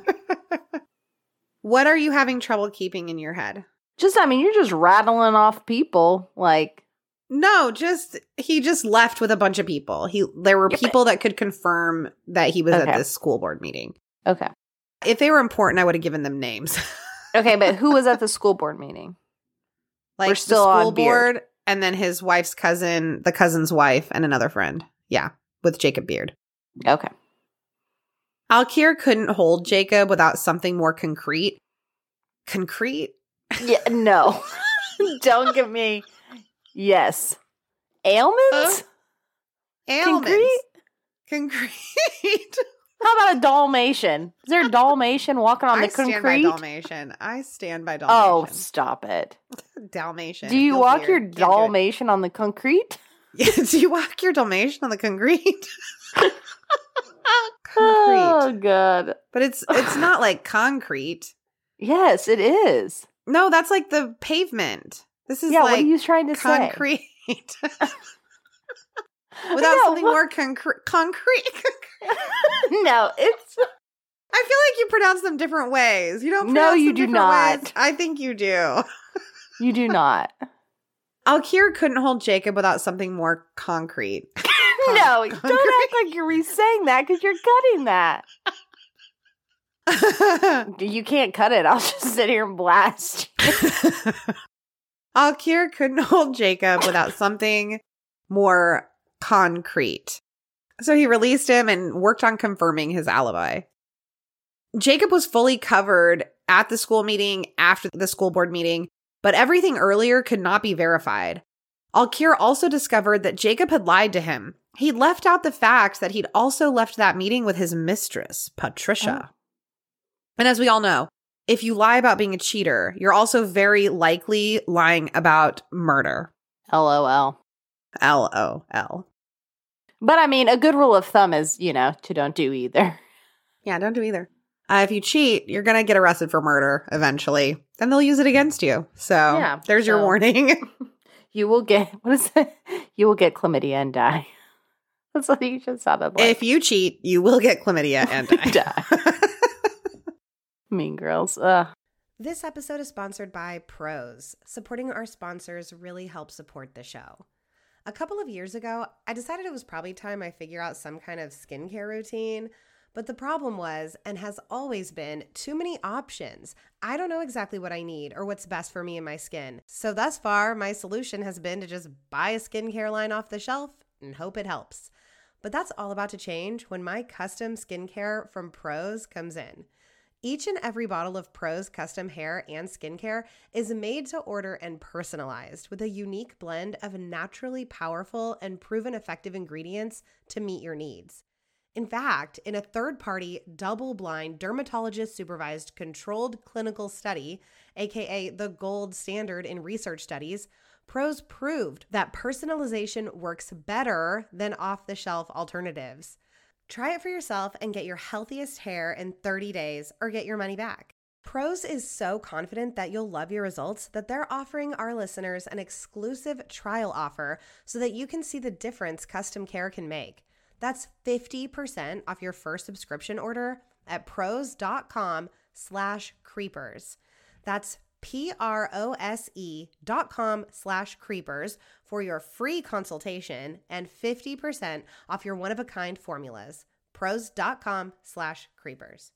what are you having trouble keeping in your head? Just, I mean, you're just rattling off people. Like, No, just he just left with a bunch of people. He there were Yeah, people that could confirm that he was Okay. at this school board meeting. okay. If they were important, I would have given them names. Okay. But who was at the school board meeting? like We're still the on school Beard. board, and then his wife's cousin, the cousin's wife, and another friend. Yeah, with Jacob Beard. Okay. Alkire couldn't hold Jacob without something more concrete. Concrete? Yeah. No. Don't give me. Yes. Ailments? Uh, ailments. Concrete? Concrete. How about a Dalmatian? Is there a Dalmatian walking on the I stand concrete? by Dalmatian. I stand by oh, Dalmatian. Oh, stop it. Dalmatian. Do you feels walk weird. your Can't. Dalmatian on the concrete? Yeah, do you walk your Dalmatian on the concrete? concrete. Oh. God. But it's it's not like concrete. Yes, it is. No, that's like the pavement. This is yeah, like what are you trying to say? concrete. Without No, something what- more concrete. Concrete. no, it's I feel like you pronounce them different ways. You don't. No, you do not. ways. I think you do. you do not. Alkire couldn't hold Jacob without something more concrete. no, concrete. don't act like you're re-saying that because you're cutting that. You can't cut it. I'll just sit here and blast. Alkire couldn't hold Jacob without something more concrete. So he released him and worked on confirming his alibi. Jacob was fully covered at the school meeting, after the school board meeting, but everything earlier could not be verified. Alkire also discovered that Jacob had lied to him. He left out the fact that he'd also left that meeting with his mistress, Patricia. Oh. And as we all know, if you lie about being a cheater, you're also very likely lying about murder. LOL. L O L. But I mean, a good rule of thumb is, you know, to don't do either. Yeah, don't do either. Uh, if you cheat, you're going to get arrested for murder eventually. Then they'll use it against you. So Yeah, there's your warning. You will get what is it? You will get chlamydia and die. That's what you just sounded like. if you cheat, you will get chlamydia and die. Die. Mean girls. Ugh. This episode is sponsored by Prose. Supporting our sponsors really helps support the show. A couple of years ago, I decided it was probably time I figure out some kind of skincare routine. But the problem was, and has always been, too many options. I don't know exactly what I need or what's best for me and my skin. So, thus far, my solution has been to just buy a skincare line off the shelf and hope it helps. But that's all about to change when my custom skincare from Prose comes in. Each and every bottle of Prose custom hair and skincare is made to order and personalized with a unique blend of naturally powerful and proven effective ingredients to meet your needs. In fact, in a third party, double blind, dermatologist supervised controlled clinical study, aka the gold standard in research studies, Prose proved that personalization works better than off the shelf alternatives. Try it for yourself and get your healthiest hair in 30 days or get your money back. Prose is so confident that you'll love your results that they're offering our listeners an exclusive trial offer so that you can see the difference custom care can make. That's 50% off your first subscription order at prose.com slash creepers. That's P-R-O-S-E dot com slash creepers for your free consultation and 50% off your one-of-a-kind formulas. Prose.com slash creepers.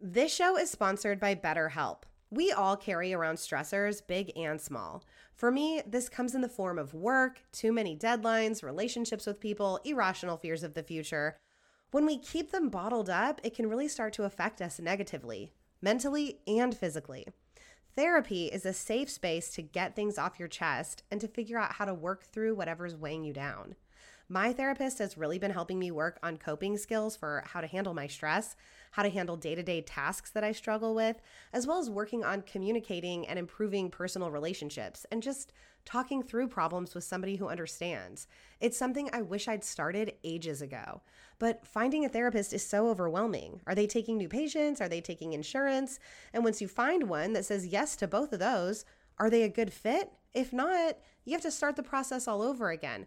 This show is sponsored by BetterHelp. We all carry around stressors, big and small. For me, this comes in the form of work, too many deadlines, relationships with people, irrational fears of the future. When we keep them bottled up, it can really start to affect us negatively, mentally and physically. Therapy is a safe space to get things off your chest and to figure out how to work through whatever's weighing you down. My therapist has really been helping me work on coping skills for how to handle my stress, how to handle day to day tasks that I struggle with, as well as working on communicating and improving personal relationships and just talking through problems with somebody who understands. It's something I wish I'd started ages ago. But finding a therapist is so overwhelming. Are they taking new patients? Are they taking insurance? And once you find one that says yes to both of those, are they a good fit? If not, you have to start the process all over again.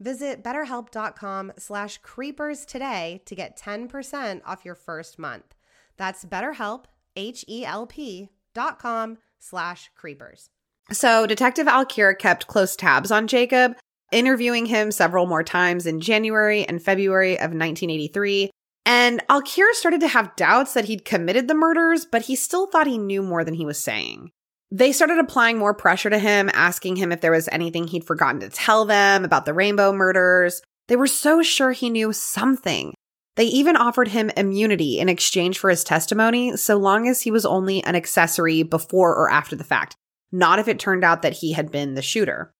Visit betterhelp.com slash creepers today to get 10% off your first month. That's betterhelp, H-E-L-P dot com slash creepers. So, Detective Alkire kept close tabs on Jacob, interviewing him several more times in January and February of 1983. And Alkire started to have doubts that he'd committed the murders, but he still thought he knew more than he was saying. They started applying more pressure to him, asking him if there was anything he'd forgotten to tell them about the Rainbow murders. They were so sure he knew something. They even offered him immunity in exchange for his testimony, so long as he was only an accessory before or after the fact, not if it turned out that he had been the shooter.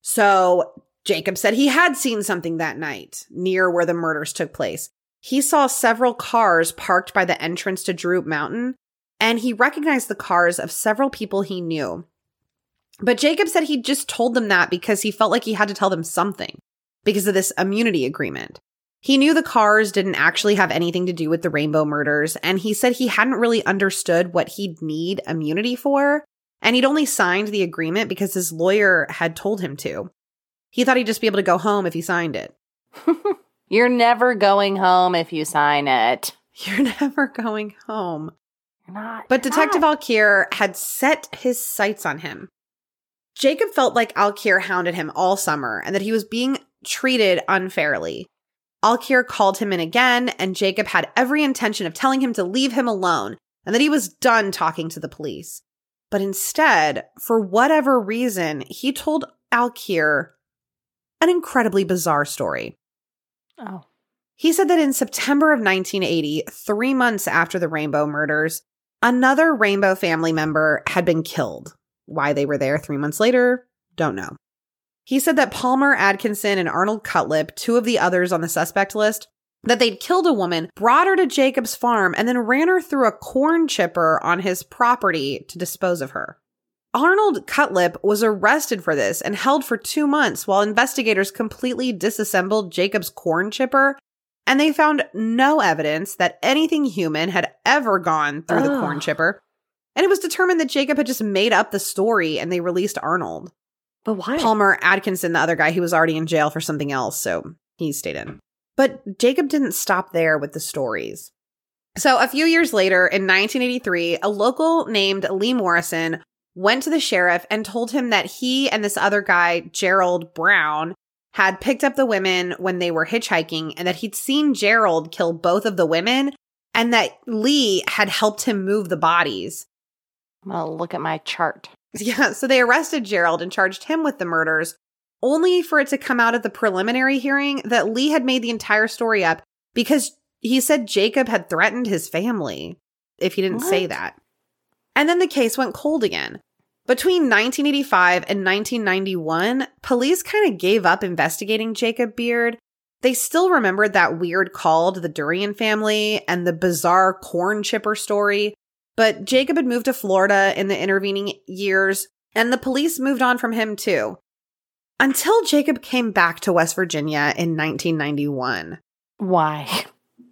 So, Jacob said he had seen something that night near where the murders took place. He saw several cars parked by the entrance to Droop Mountain, and he recognized the cars of several people he knew. But Jacob said he just told them that because he felt like he had to tell them something because of this immunity agreement. He knew the cars didn't actually have anything to do with the Rainbow murders, and he said he hadn't really understood what he'd need immunity for, and he'd only signed the agreement because his lawyer had told him to. He thought he'd just be able to go home if he signed it. You're never going home if you sign it. You're never going home. Not. But Detective not. Alkire had set his sights on him. Jacob felt like Alkire hounded him all summer and that he was being treated unfairly. Alkire called him in again, and Jacob had every intention of telling him to leave him alone and that he was done talking to the police. But instead, for whatever reason, he told Alkire an incredibly bizarre story. Oh. He said that in September of 1980, three months after the Rainbow murders, another Rainbow family member had been killed. Why they were there three months later, don't know. He said that Palmer Atkinson and Arnold Cutlip, two of the others on the suspect list, that they'd killed a woman, brought her to Jacob's farm, and then ran her through a corn chipper on his property to dispose of her. Arnold Cutlip was arrested for this and held for two months while investigators completely disassembled Jacob's corn chipper, and they found no evidence that anything human had ever gone through the corn chipper. And it was determined that Jacob had just made up the story and they released Arnold. But why? Palmer Atkinson, the other guy, he was already in jail for something else, so he stayed in. But Jacob didn't stop there with the stories. So, a few years later, in 1983, a local named Lee Morrison went to the sheriff and told him that he and this other guy, Gerald Brown, had picked up the women when they were hitchhiking and that he'd seen Gerald kill both of the women and that Lee had helped him move the bodies. I'm gonna look at my chart. Yeah, so they arrested Gerald and charged him with the murders, only for it to come out at the preliminary hearing that Lee had made the entire story up because he said Jacob had threatened his family if he didn't say that. And then the case went cold again. Between 1985 and 1991, police kind of gave up investigating Jacob Beard. They still remembered that weird call to the Durian family and the bizarre corn chipper story, but Jacob had moved to Florida in the intervening years, and the police moved on from him too. Until Jacob came back to West Virginia in 1991. Why?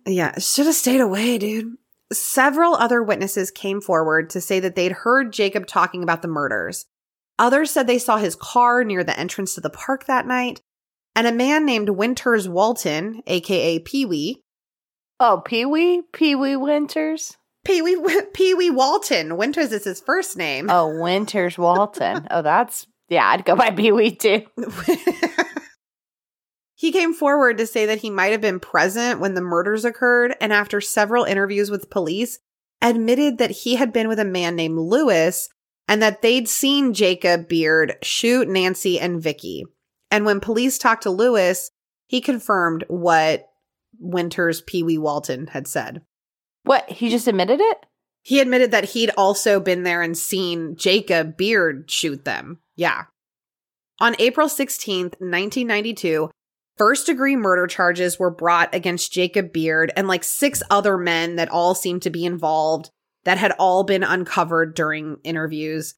Yeah, should have stayed away, dude. Several other witnesses came forward to say that they'd heard Jacob talking about the murders. Others said they saw his car near the entrance to the park that night. And a man named Winters Walton, aka Pee Wee, Oh, Pee Wee? Pee Wee Winters? Pee Wee Pee Wee Walton, Winters is his first name. Oh, Winters Walton. oh, that's, yeah, I'd go by Pee Wee too. he came forward to say that he might have been present when the murders occurred and after several interviews with police admitted that he had been with a man named Lewis and that they'd seen Jacob Beard shoot Nancy and Vicki. And when police talked to Lewis, he confirmed what Winters Pee Wee Walton had said. What? He just admitted it? He admitted that he'd also been there and seen Jacob Beard shoot them. Yeah. On April 16th, 1992, first degree murder charges were brought against Jacob Beard and like six other men that all seemed to be involved that had all been uncovered during interviews.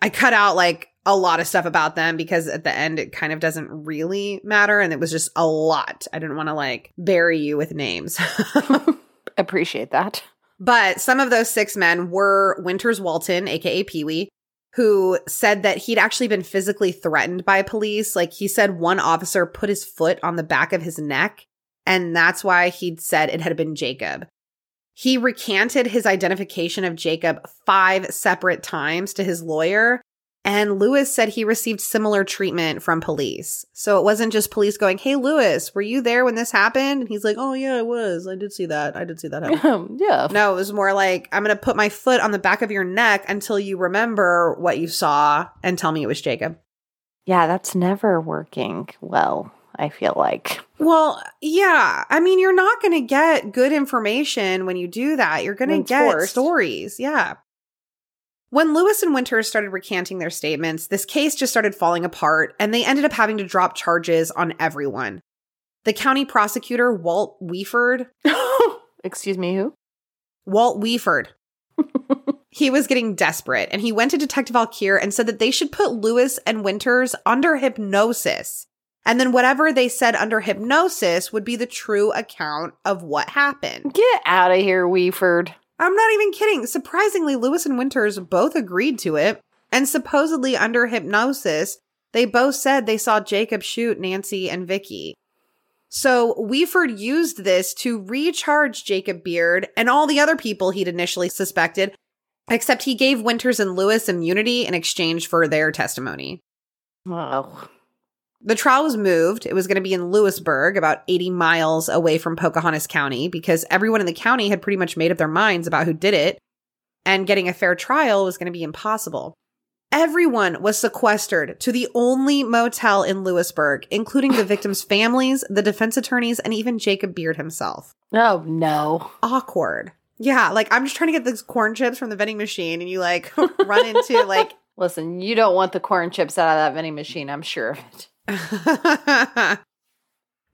I cut out like a lot of stuff about them because at the end it kind of doesn't really matter and it was just a lot. I didn't want to like bury you with names. Appreciate that. But some of those six men were Winters Walton, aka Pee Wee, who said that he'd actually been physically threatened by police. Like he said, one officer put his foot on the back of his neck, and that's why he'd said it had been Jacob. He recanted his identification of Jacob five separate times to his lawyer, and Lewis said he received similar treatment from police. So it wasn't just police going, Hey, Lewis, were you there when this happened? And he's like, Oh, yeah, I was. I did see that. I did see that happen. yeah. No, it was more like, I'm going to put my foot on the back of your neck until you remember what you saw and tell me it was Jacob. Yeah, that's never working well, I feel like. Well, yeah. I mean, you're not going to get good information when you do that. You're going to get forced. stories. Yeah. When Lewis and Winters started recanting their statements, this case just started falling apart and they ended up having to drop charges on everyone. The county prosecutor, Walt Weeford, Excuse me, who? Walt Weeford. he was getting desperate and he went to Detective Alkire and said that they should put Lewis and Winters under hypnosis. And then whatever they said under hypnosis would be the true account of what happened. Get out of here, Weeford. I'm not even kidding. Surprisingly, Lewis and Winters both agreed to it. And supposedly under hypnosis, they both said they saw Jacob shoot Nancy and Vicki. So Weeford used this to recharge Jacob Beard and all the other people he'd initially suspected, except he gave Winters and Lewis immunity in exchange for their testimony. Oh. The trial was moved. It was going to be in Lewisburg, about 80 miles away from Pocahontas County, because everyone in the county had pretty much made up their minds about who did it, and getting a fair trial was going to be impossible. Everyone was sequestered to the only motel in Lewisburg, including the victims' families, the defense attorneys, and even Jacob Beard himself. Oh, no. Awkward. Yeah, like I'm just trying to get these corn chips from the vending machine, and you like run into like Listen, you don't want the corn chips out of that vending machine, I'm sure of it.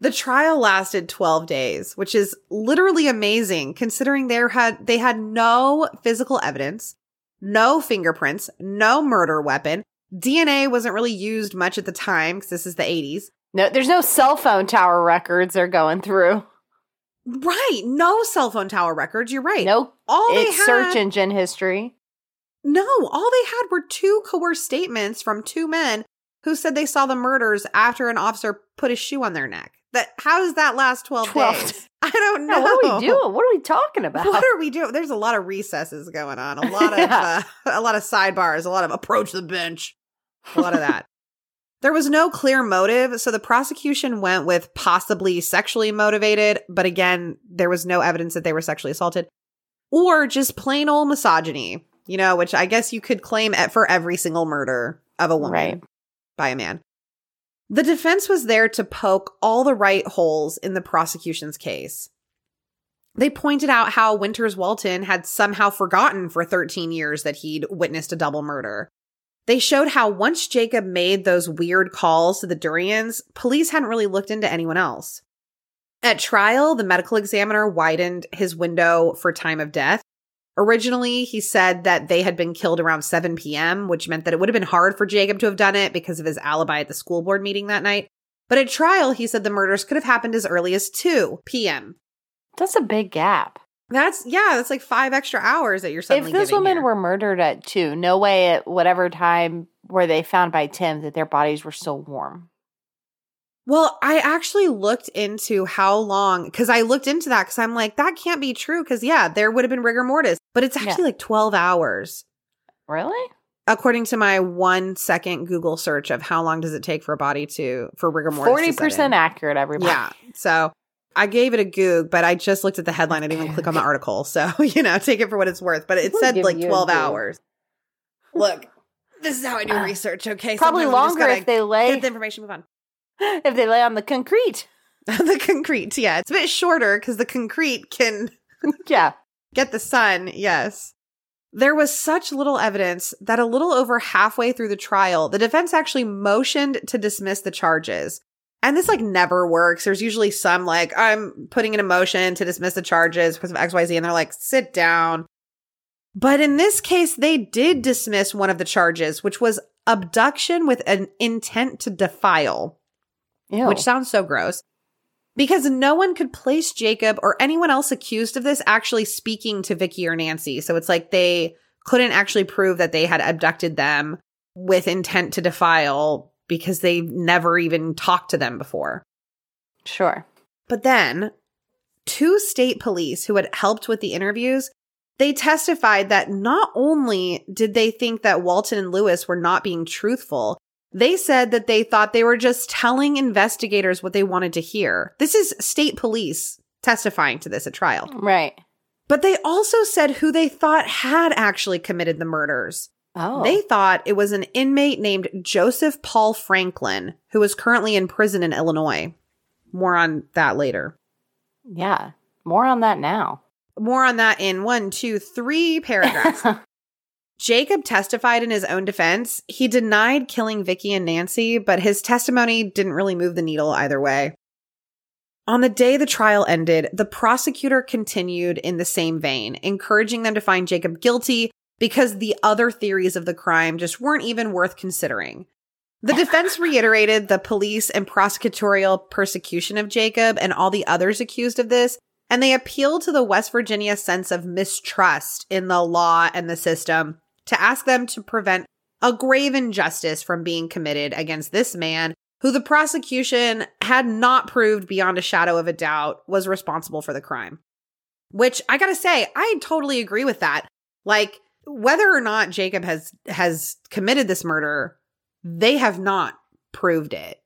the trial lasted 12 days, which is literally amazing considering there had they had no physical evidence, no fingerprints, no murder weapon. DNA wasn't really used much at the time because this is the 80s. No, there's no cell phone tower records they're going through. Right, no cell phone tower records. You're right. No, all they had, search engine history. No, all they had were two coerced statements from two men who said they saw the murders after an officer put his shoe on their neck. That how does that last 12, 12 days? I don't know. Yeah, what are we doing? What are we talking about? What are we doing? There's a lot of recesses going on. A lot of Yeah. uh, a lot of sidebars, a lot of approach the bench. A lot of that. there was no clear motive, so the prosecution went with possibly sexually motivated, but again, there was no evidence that they were sexually assaulted or just plain old misogyny, you know, which I guess you could claim at, for every single murder of a woman Right. By a man. The defense was there to poke all the right holes in the prosecution's case. They pointed out how Winters Walton had somehow forgotten for 13 years that he'd witnessed a double murder. They showed how once Jacob made those weird calls to the Durians, police hadn't really looked into anyone else. At trial, the medical examiner widened his window for time of death. Originally, he said that they had been killed around 7 p.m., which meant that it would have been hard for Jacob to have done it because of his alibi at the school board meeting that night. But at trial, he said the murders could have happened as early as 2 p.m. That's a big gap. That's, yeah, that's like five extra hours that you're suddenly if those giving women here. were murdered at two, no way at whatever time were they found by Tim that their bodies were still warm. Well, I actually looked into how long, because I looked into that because I'm like, that can't be true. Because, yeah, there would have been rigor mortis, but it's actually Yeah. like 12 hours. Really? According to my one second Google search of how long does it take for a body to, for rigor mortis. to Forty set percent in. accurate, everybody. Yeah. So I gave it a goog, but I just looked at the headline. I didn't even click on the article. So, you know, take it for what it's worth. But it We'll said like 12 hours. Look, this is how I do Uh, research, okay? Probably Sometimes longer if they lay Get the information, move on. if they lay on the concrete. the concrete, yeah. It's a bit shorter because the concrete can Yeah. get the sun, yes. There was such little evidence that a little over halfway through the trial, the defense actually motioned to dismiss the charges. And this like never works. There's usually some like, I'm putting in a motion to dismiss the charges because of XYZ. And they're like, sit down. But in this case, they did dismiss one of the charges, which was abduction with an intent to defile Ew. which sounds so gross. Because no one could place Jacob or anyone else accused of this actually speaking to Vicki or Nancy. So it's like they couldn't actually prove that they had abducted them with intent to defile because they never even talked to them before. sure. But then, two state police who had helped with the interviews, they testified that not only did they think that Walton and Lewis were not being truthful, they said that they thought they were just telling investigators what they wanted to hear. This is state police testifying to this at trial. Right. But they also said who they thought had actually committed the murders. Oh. They thought it was an inmate named Joseph Paul Franklin, who is currently in prison in Illinois. More on that later. yeah. More on that now. More on that in one, two, three paragraphs. Jacob testified in his own defense. He denied killing Vicki and Nancy, but his testimony didn't really move the needle either way. On the day the trial ended, the prosecutor continued in the same vein, encouraging them to find Jacob guilty because the other theories of the crime just weren't even worth considering. The defense reiterated the police and prosecutorial persecution of Jacob and all the others accused of this, and they appealed to the West Virginia sense of mistrust in the law and the system to ask them to prevent a grave injustice from being committed against this man who the prosecution had not proved beyond a shadow of a doubt was responsible for the crime. Which I got to say, I totally agree with that. Like whether or not Jacob has has committed this murder, they have not proved it.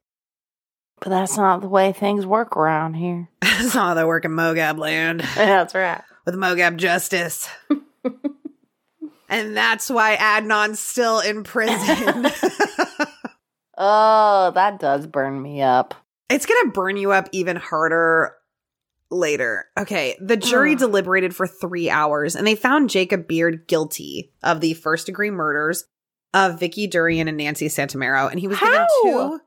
but that's not the way things work around here. That's not how they work in Mogab land That's right. with Mogab justice. and that's why Adnan's still in prison. Oh, that does burn me up. it's going to burn you up even harder later. Okay. The jury Ugh. deliberated for three hours and they found Jacob Beard guilty of the first degree murders of Vicki Durian and Nancy Santomero. And he was given two.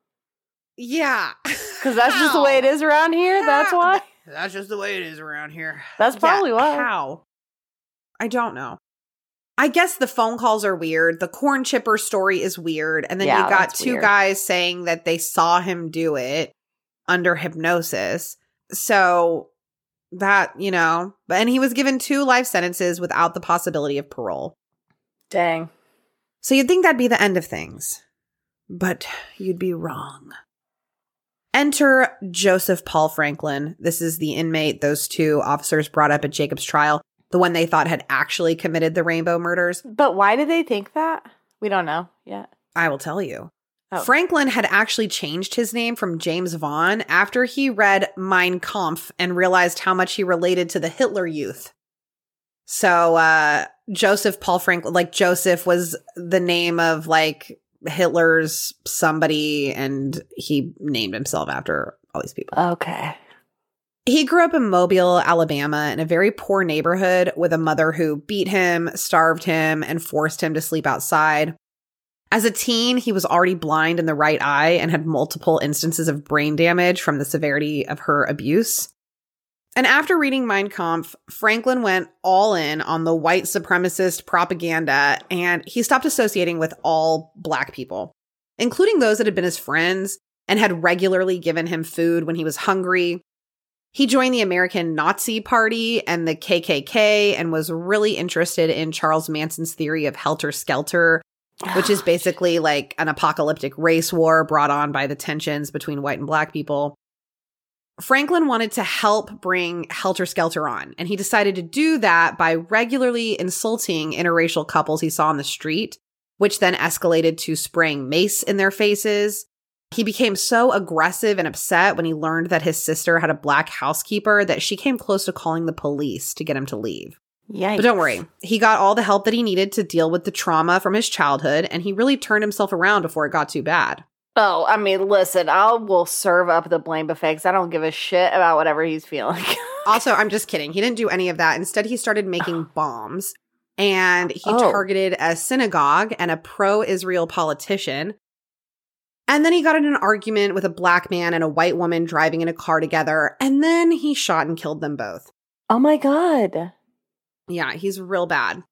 Yeah. Because that's just the way it is around here. That's why. That's just the way it is around here. That's probably why. How? I don't know. I guess the phone calls are weird. The corn chipper story is weird. And then Yeah, you got two weird. guys saying that they saw him do it under hypnosis. So that, you know, but and he was given two life sentences without the possibility of parole. Dang. So you'd think that'd be the end of things. But you'd be wrong. Enter Joseph Paul Franklin. This is the inmate those two officers brought up at Jacob's trial, the one they thought had actually committed the Rainbow murders. But why did they think that? We don't know yet. I will tell you. Oh. Franklin had actually changed his name from James Vaughn after he read Mein Kampf and realized how much he related to the Hitler Youth. So, uh, Joseph Paul Franklin, like Joseph was the name of like Hitler's somebody, and he named himself after all these people. Okay. He grew up in Mobile, Alabama, in a very poor neighborhood with a mother who beat him, starved him, and forced him to sleep outside. As a teen, he was already blind in the right eye and had multiple instances of brain damage from the severity of her abuse. And after reading Mein Kampf, Franklin went all in on the white supremacist propaganda and he stopped associating with all black people, including those that had been his friends and had regularly given him food when he was hungry. He joined the American Nazi Party and the KKK and was really interested in Charles Manson's theory of helter skelter, which is oh, basically like an apocalyptic race war brought on by the tensions between white and black people. Franklin wanted to help bring Helter Skelter on, and he decided to do that by regularly insulting interracial couples he saw on the street, which then escalated to spraying mace in their faces. He became so aggressive and upset when he learned that his sister had a black housekeeper that she came close to calling the police to get him to leave. Yikes. But don't worry, he got all the help that he needed to deal with the trauma from his childhood, and he really turned himself around before it got too bad. Oh, I mean, listen, I will serve up the blame buffet because I don't give a shit about whatever he's feeling. Also, I'm just kidding. He didn't do any of that. Instead, he started making bombs and he Oh. targeted a synagogue and a pro Israel politician. And then he got in an argument with a black man and a white woman driving in a car together. And then he shot and killed them both. oh my God. Yeah, he's real bad.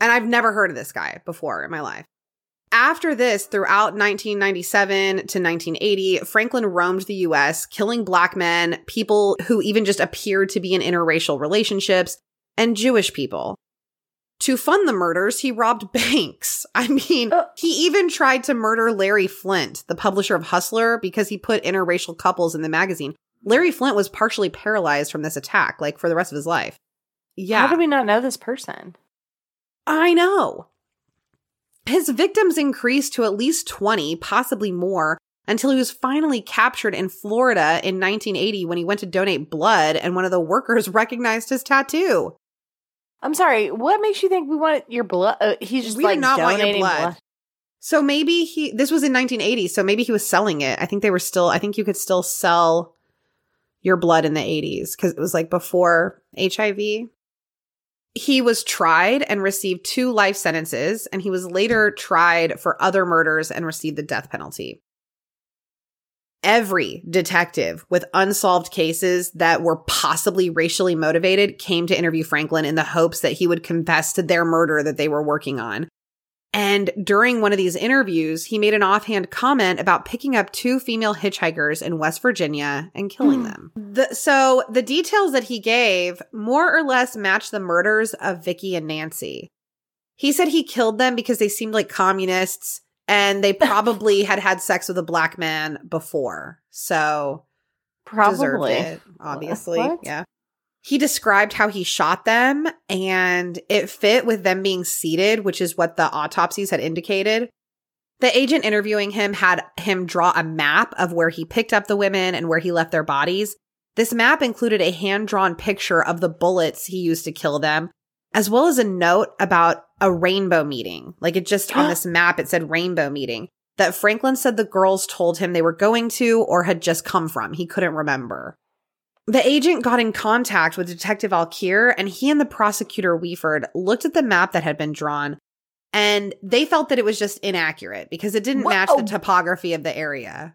And I've never heard of this guy before in my life. After this, throughout 1997 to 1980, Franklin roamed the US, killing black men, people who even just appeared to be in interracial relationships, and Jewish people. To fund the murders, he robbed banks. I mean, Uh. he even tried to murder Larry Flynt, the publisher of Hustler, because he put interracial couples in the magazine. Larry Flynt was partially paralyzed from this attack, like for the rest of his life. Yeah. How do we not know this person? I know. His victims increased to at least 20, possibly more, until he was finally captured in Florida in 1980 when he went to donate blood and one of the workers recognized his tattoo. I'm sorry. What makes you think we want your blood? Uh, he's just We do like not want your donating blood. So maybe he, this was in 1980, so maybe he was selling it. I think they were still, I think you could still sell your blood in the 80s because it was like before HIV. He was tried and received two life sentences, and he was later tried for other murders and received the death penalty. Every detective with unsolved cases that were possibly racially motivated came to interview Franklin in the hopes that he would confess to their murder that they were working on. And during one of these interviews, he made an offhand comment about picking up two female hitchhikers in West Virginia and killing hmm. them. The, so the details that he gave more or less match the murders of Vicki and Nancy. He said he killed them because they seemed like communists and they probably had had sex with a black man before. So deserved Probably. it, obviously. What? Yeah. He described how he shot them and it fit with them being seated, which is what the autopsies had indicated. The agent interviewing him had him draw a map of where he picked up the women and where he left their bodies. This map included a hand drawn picture of the bullets he used to kill them, as well as a note about a rainbow meeting. Like it just on this map, it said rainbow meeting that Franklin said the girls told him they were going to or had just come from. He couldn't remember. The agent got in contact with Detective Alkire and he and the prosecutor Weeford looked at the map that had been drawn and they felt that it was just inaccurate because it didn't match the topography of the area.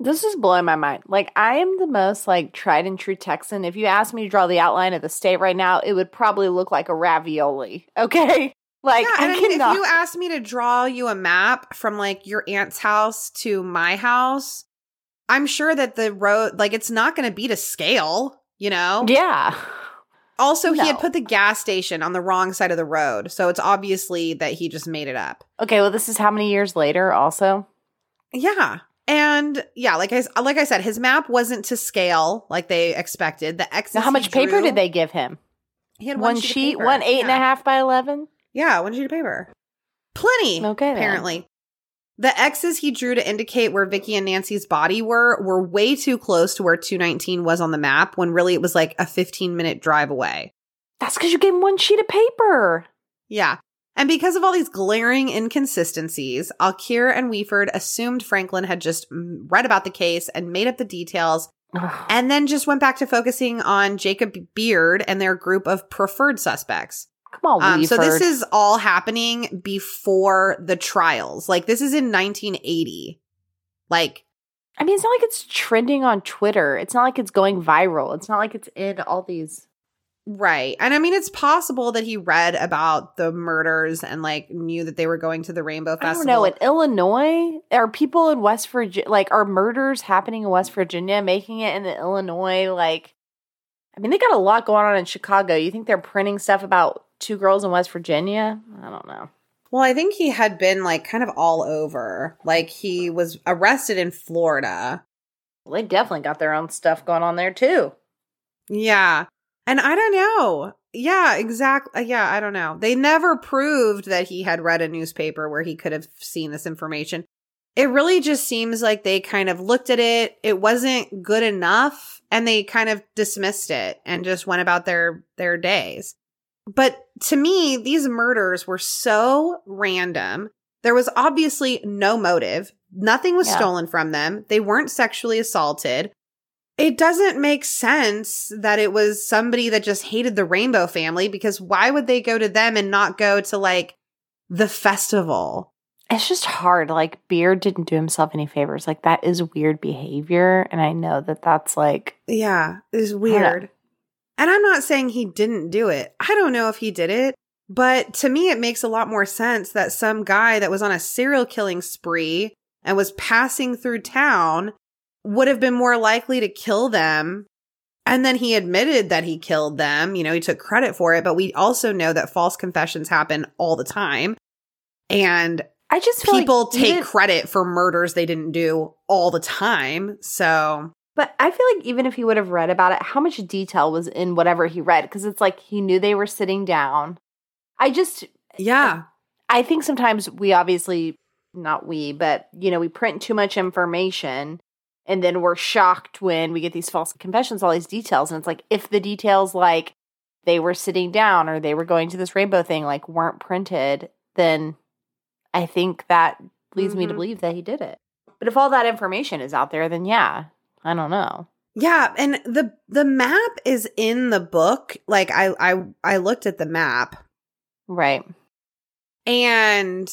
This is blowing my mind. Like I am the most like tried and true Texan. If you asked me to draw the outline of the state right now, it would probably look like a ravioli. Okay. Like yeah, I and I mean, cannot. if you asked me to draw you a map from like your aunt's house to my house, I'm sure that the road, like, it's not going to be to scale, you know? yeah. Also, he had put the gas station on the wrong side of the road. So it's obviously that he just made it up. Okay, well this is how many years later also? Yeah. And yeah, like I like I said, his map wasn't to scale like they expected. The X. Now, how much paper did they give him? He had One, of sheet, paper. one eight and a half by eleven. Yeah, one sheet of paper. Plenty. Okay, then. Apparently. The X's he drew to indicate where Vicki and Nancy's body were were way too close to where 219 was on the map when really it was like a 15 minute drive away. That's because you gave him one sheet of paper. Yeah. And because of all these glaring inconsistencies, Alkire and Weeford assumed Franklin had just mm, read about the case and made up the details and then just went back to focusing on Jacob Beard and their group of preferred suspects. Come on, Um, so this is all happening before the trials. Like this is in 1980. Like I mean, it's not like it's trending on Twitter. It's not like it's going viral. It's not like it's in all these. Right. And I mean it's possible that he read about the murders and like knew that they were going to the Rainbow I Festival. don't know. In Illinois, are people in West Virginia like are murders happening in West Virginia, making it in Illinois? Like, I mean, they got a lot going on in Chicago. You think they're printing stuff about two girls in West Virginia? I don't know. Well, I think he had been like kind of all over. Like he was arrested in Florida. Well, they definitely got their own stuff going on there too. Yeah. And I don't know. Yeah, exactly. Uh, yeah, I don't know. They never proved that he had read a newspaper where he could have seen this information. It really just seems like they kind of looked at it. It wasn't good enough and they kind of dismissed it and just went about their their days. But to me, these murders were so random. There was obviously no motive. Nothing was Yeah. stolen from them. They weren't sexually assaulted it doesn't make sense that it was somebody that just hated the rainbow family because why would they go to them and not go to like the festival It's just hard. Like Beard didn't do himself any favors. Like that is weird behavior, and I know that that's like yeah it's weird and i'm not saying he didn't do it i don't know if he did it but to me it makes a lot more sense that some guy that was on a serial killing spree and was passing through town would have been more likely to kill them And then he admitted that he killed them. You know, he took credit for it, but we also know that false confessions happen all the time. And I just feel people like take even- credit for murders they didn't do all the time. So, But I feel like even if he would have read about it, how much detail was in whatever he read? Because it's like he knew they were sitting down. I just, yeah. I think sometimes we obviously, not we, but you know, we print too much information and then we're shocked when we get these false confessions, all these details. And it's like, if the details like they were sitting down or they were going to this rainbow thing, like weren't printed, then I think that leads me to Mhm. believe that he did it. But if all that information is out there, then yeah, I don't know. Yeah, and the the map is in the book. Like I I I looked at the map Right. and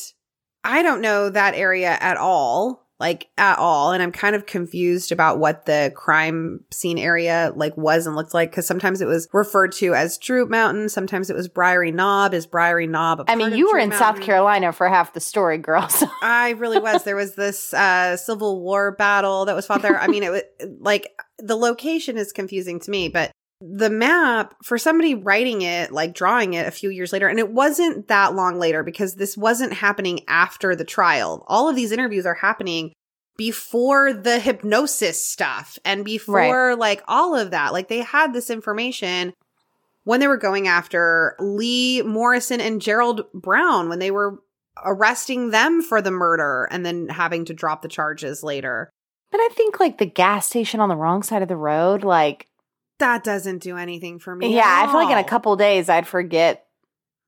I don't know that area at all. Like at all and I'm kind of confused about what the crime scene area like was and looked like cuz sometimes it was referred to as Droop Mountain, sometimes it was Briary Knob. Is Briary Knob a I mean, you were Droop in South Carolina for half the story, girls I really was. There was this uh Civil War battle that was fought there. I mean, it was like the location is confusing to me, but the map for somebody writing it, like drawing it a few years later, and it wasn't that long later because this wasn't happening after the trial. All of these interviews are happening before the hypnosis stuff and before like all of that. Like they had this information when they were going after Lee Morrison and Gerald Brown when they were arresting them for the murder and then having to drop the charges later. But I think like the gas station on the wrong side of the road, like That doesn't do anything for me. yeah, I feel like in a all. couple days I'd forget.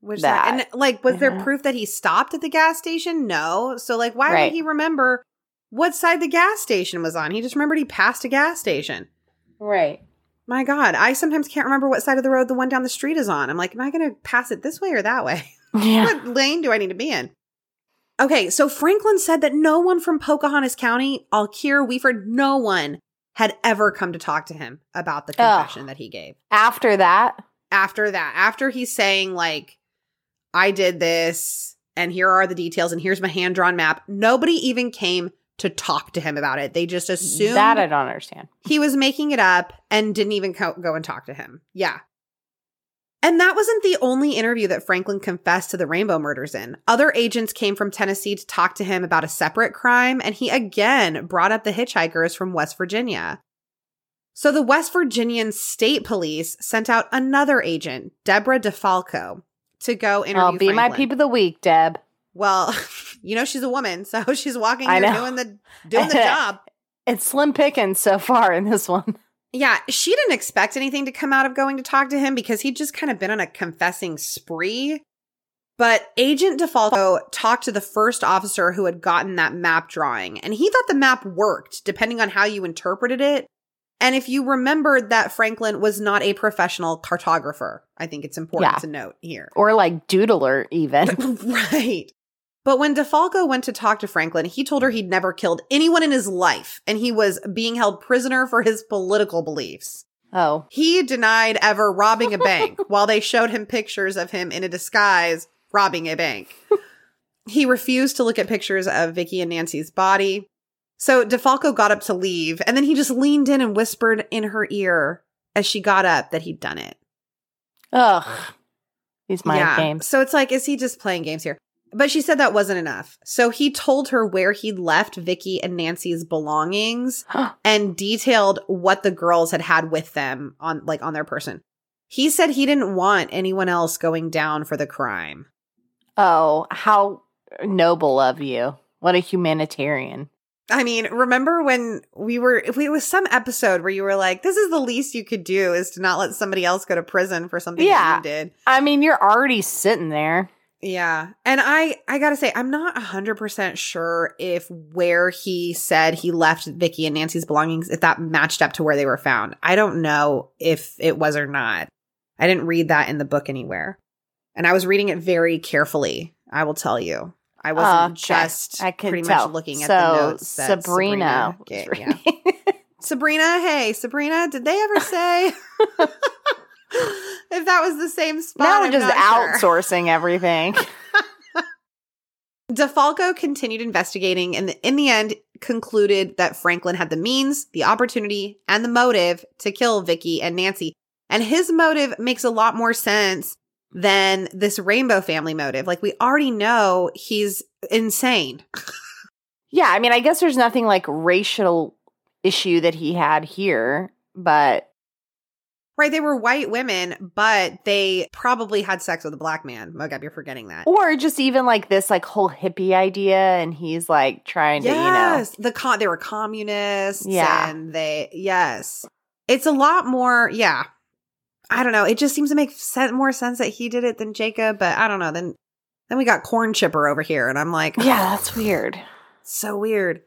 Which that. and like was there mm-hmm. proof that he stopped at the gas station? No. So like why Right. would he remember what side the gas station was on? He just remembered he passed a gas station. Right. My God, I sometimes can't remember what side of the road the one down the street is on. I'm like, am I going to pass it this way or that way? Yeah. what lane do I need to be in? Okay, so Franklin said that no one from Pocahontas County, Alkire, Weeford, no one had ever come to talk to him about the Ugh. confession that he gave. After that, After that, after he's saying, like, I did this and here are the details and here's my hand drawn map, nobody even came to talk to him about it. They just assumed that I don't understand. he was making it up and didn't even co- go and talk to him. Yeah. And that wasn't the only interview that Franklin confessed to the Rainbow murders in. Other agents came from Tennessee to talk to him about a separate crime, and he again brought up the hitchhikers from West Virginia. So the West Virginian State Police sent out another agent, Deborah DeFalco, to go interview I'll be my Franklin. peep of the week, Deb. Well, you know she's a woman, so she's walking here doing the doing the job. It's slim pickings so far in this one. Yeah, she didn't expect anything to come out of going to talk to him because he'd just kind of been on a confessing spree. But Agent DeFalco talked to the first officer who had gotten that map drawing, and he thought the map worked depending on how you interpreted it. And if you remembered that Franklin was not a professional cartographer, I think it's important Yeah. to note here. Or like doodler, even. right. But when DeFalco went to talk to Franklin, he told her he'd never killed anyone in his life and he was being held prisoner for his political beliefs. Oh. He denied ever robbing a bank while they showed him pictures of him in a disguise robbing a bank. he refused to look at pictures of Vicki and Nancy's body. So DeFalco got up to leave and then he just leaned in and whispered in her ear as she got up that he'd done it. Ugh. These mind games. So it's like, is he just playing games here? But she said that wasn't enough. So he told her where he'd left Vicki and Nancy's belongings and detailed what the girls had had with them on like on their person. He said he didn't want anyone else going down for the crime. oh, how noble of you. What a humanitarian. I mean, remember when we were if we, it was some episode where you were like, this is the least you could do is to not let somebody else go to prison for something Yeah. that you did. I mean, you're already sitting there. Yeah. And I I got to say I'm not 100% sure if where he said he left Vicki and Nancy's belongings if that matched up to where they were found. I don't know if it was or not. I didn't read that in the book anywhere. And I was reading it very carefully, I will tell you. I wasn't uh, Okay. just I could pretty tell. much looking at so, the notes Sabrina. was gave- yeah. Sabrina, hey, Sabrina, did they ever say if that was the same spot? now we're I'm just not sure. outsourcing everything. DeFalco continued investigating and in the end concluded that Franklin had the means, the opportunity, and the motive to kill Vicki and Nancy. And his motive makes a lot more sense than this rainbow family motive. Like we already know he's insane. yeah, I mean, I guess there's nothing like racial issue that he had here, but Right, they were white women, but they probably had sex with a black man. Mogab, you're forgetting that. or just even like this like whole hippie idea and he's like trying to, you know. yes, the con- they were communists. Yeah. and they yes, it's a lot more. Yeah, I don't know. It just seems to make sen- more sense that he did it than Jacob, but I don't know. Then then we got corn chipper over here, and I'm like. Yeah, oh. that's weird. so weird.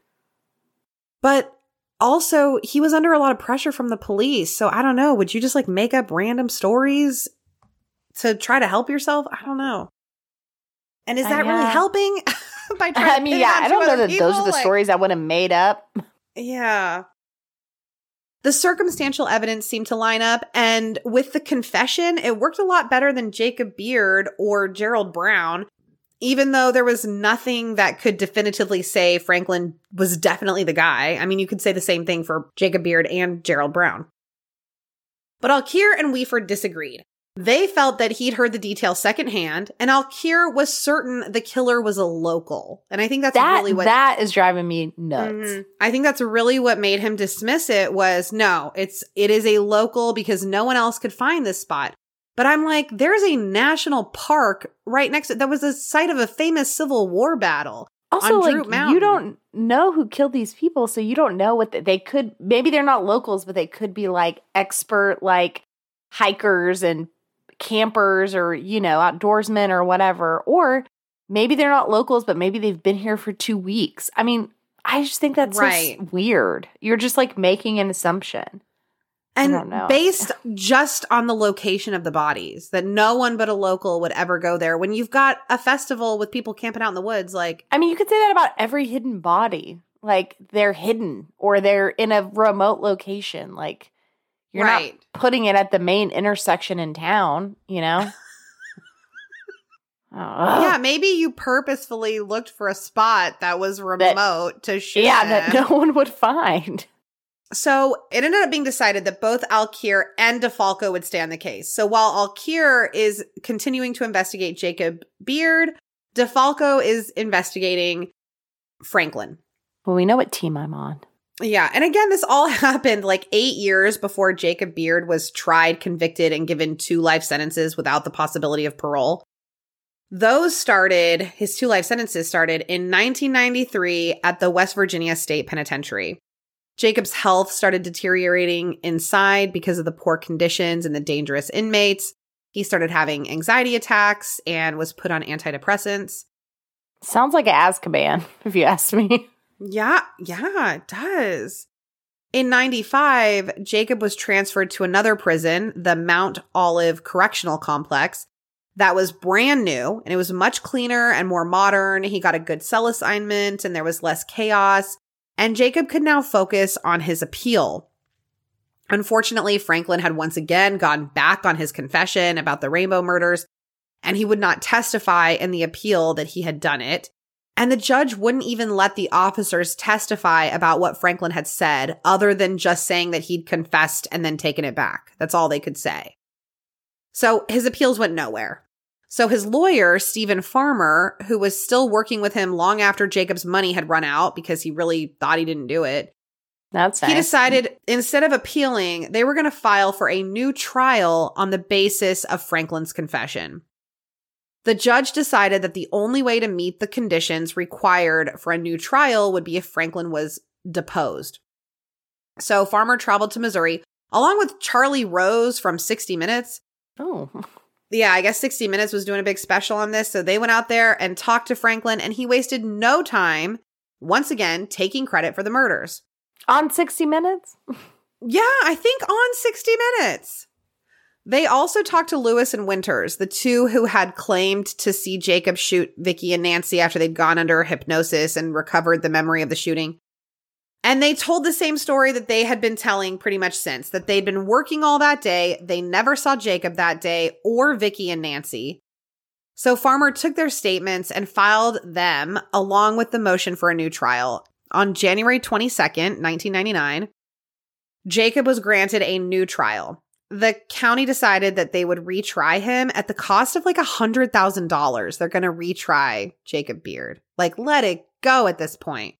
But also, he was under a lot of pressure from the police. So I don't know. Would you just like make up random stories to try to help yourself? I don't know. And is that really helping? By trying I mean, yeah, I don't know that those are the Like- stories I would have made up. Yeah. The circumstantial evidence seemed to line up, and with the confession, it worked a lot better than Jacob Beard or Gerald Brown, even though there was nothing that could definitively say Franklin was definitely the guy. I mean, you could say the same thing for Jacob Beard and Gerald Brown. But Alkire and Weeford disagreed. They felt that he'd heard the details secondhand, and Alkire was certain the killer was a local. And I think that's that really what that is driving me nuts. Mhm. I think that's really what made him dismiss it was no, it's it is a local because no one else could find this spot. But I'm like, there's a national park right next to that was the site of a famous Civil War battle. Also, like you don't know who killed these people, so you don't know what the, they could. Maybe they're not locals, but they could be like expert, like hikers and campers, or you know, outdoorsmen or whatever. Or maybe they're not locals, but maybe they've been here for two weeks. I mean, I just think that's so weird. You're just like making an assumption. And based just on the location of the bodies, that no one but a local would ever go there. When you've got a festival with people camping out in the woods, like I mean, you could say that about every hidden body. Like they're hidden or they're in a remote location. Like you're Right. not putting it at the main intersection in town, you know? Oh, yeah, maybe you purposefully looked for a spot that was remote to shoot. yeah, that no one would find. So it ended up being decided that both Alkire and DeFalco would stay on the case. So while Alkire is continuing to investigate Jacob Beard, DeFalco is investigating Franklin. Well, we know what team I'm on. Yeah. And again, this all happened like eight years before Jacob Beard was tried, convicted, and given two life sentences without the possibility of parole. Those started, his two life sentences started in 1993 at the West Virginia State Penitentiary. Jacob's health started deteriorating inside because of the poor conditions and the dangerous inmates. He started having anxiety attacks and was put on antidepressants. Sounds like Azkaban, if you ask me. Yeah, yeah, it does. In 95, Jacob was transferred to another prison, the Mount Olive Correctional Complex, that was brand new and it was much cleaner and more modern. He got a good cell assignment and there was less chaos. And Jacob could now focus on his appeal. Unfortunately, Franklin had once again gone back on his confession about the Rainbow murders, and he would not testify in the appeal that he had done it. And the judge wouldn't even let the officers testify about what Franklin had said, other than just saying that he'd confessed and then taken it back. That's all they could say. So his appeals went nowhere. So his lawyer, Stephen Farmer, who was still working with him long after Jacob's money had run out because he really thought he didn't do it, That's he nice. decided instead of appealing, they were going to file for a new trial on the basis of Franklin's confession. The judge decided that the only way to meet the conditions required for a new trial would be if Franklin was deposed. So Farmer traveled to Missouri along with Charlie Rose from 60 Minutes. Oh, Yeah, I guess 60 Minutes was doing a big special on this. So they went out there and talked to Franklin, and he wasted no time, once again, taking credit for the murders. on 60 Minutes? Yeah, I think on 60 Minutes. They also talked to Lewis and Winters, the two who had claimed to see Jacob shoot Vicki and Nancy after they'd gone under hypnosis and recovered the memory of the shooting. And they told the same story that they had been telling pretty much since that they'd been working all that day. They never saw Jacob that day or Vicki and Nancy. So Farmer took their statements and filed them along with the motion for a new trial. On January 22nd, 1999, Jacob was granted a new trial. The county decided that they would retry him at the cost of like a $100,000. They're going to retry Jacob Beard. Like, let it go at this point.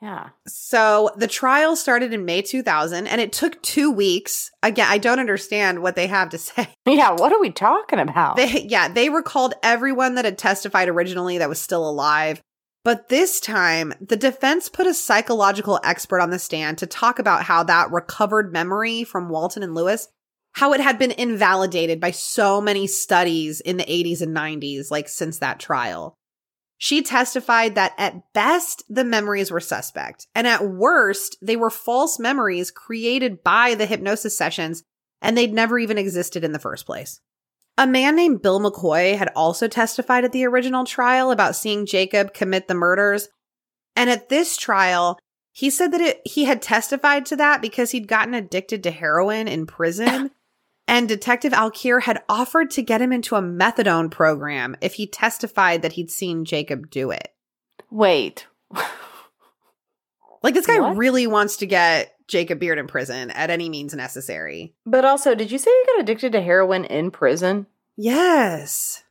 Yeah. So the trial started in May 2000 and it took two weeks. Again, I don't understand what they have to say. Yeah, what are we talking about? They, yeah, they recalled everyone that had testified originally that was still alive. But this time, the defense put a psychological expert on the stand to talk about how that recovered memory from Walton and Lewis, how it had been invalidated by so many studies in the 80s and 90s, like since that trial. She testified that at best, the memories were suspect, and at worst, they were false memories created by the hypnosis sessions, and they'd never even existed in the first place. A man named Bill McCoy had also testified at the original trial about seeing Jacob commit the murders. And at this trial, he said that it, he had testified to that because he'd gotten addicted to heroin in prison. and Detective Alkire had offered to get him into a methadone program if he testified that he'd seen Jacob do it. Wait. Like, this guy What? really wants to get Jacob Beard in prison at any means necessary. But also, did you say he got addicted to heroin in prison? Yes.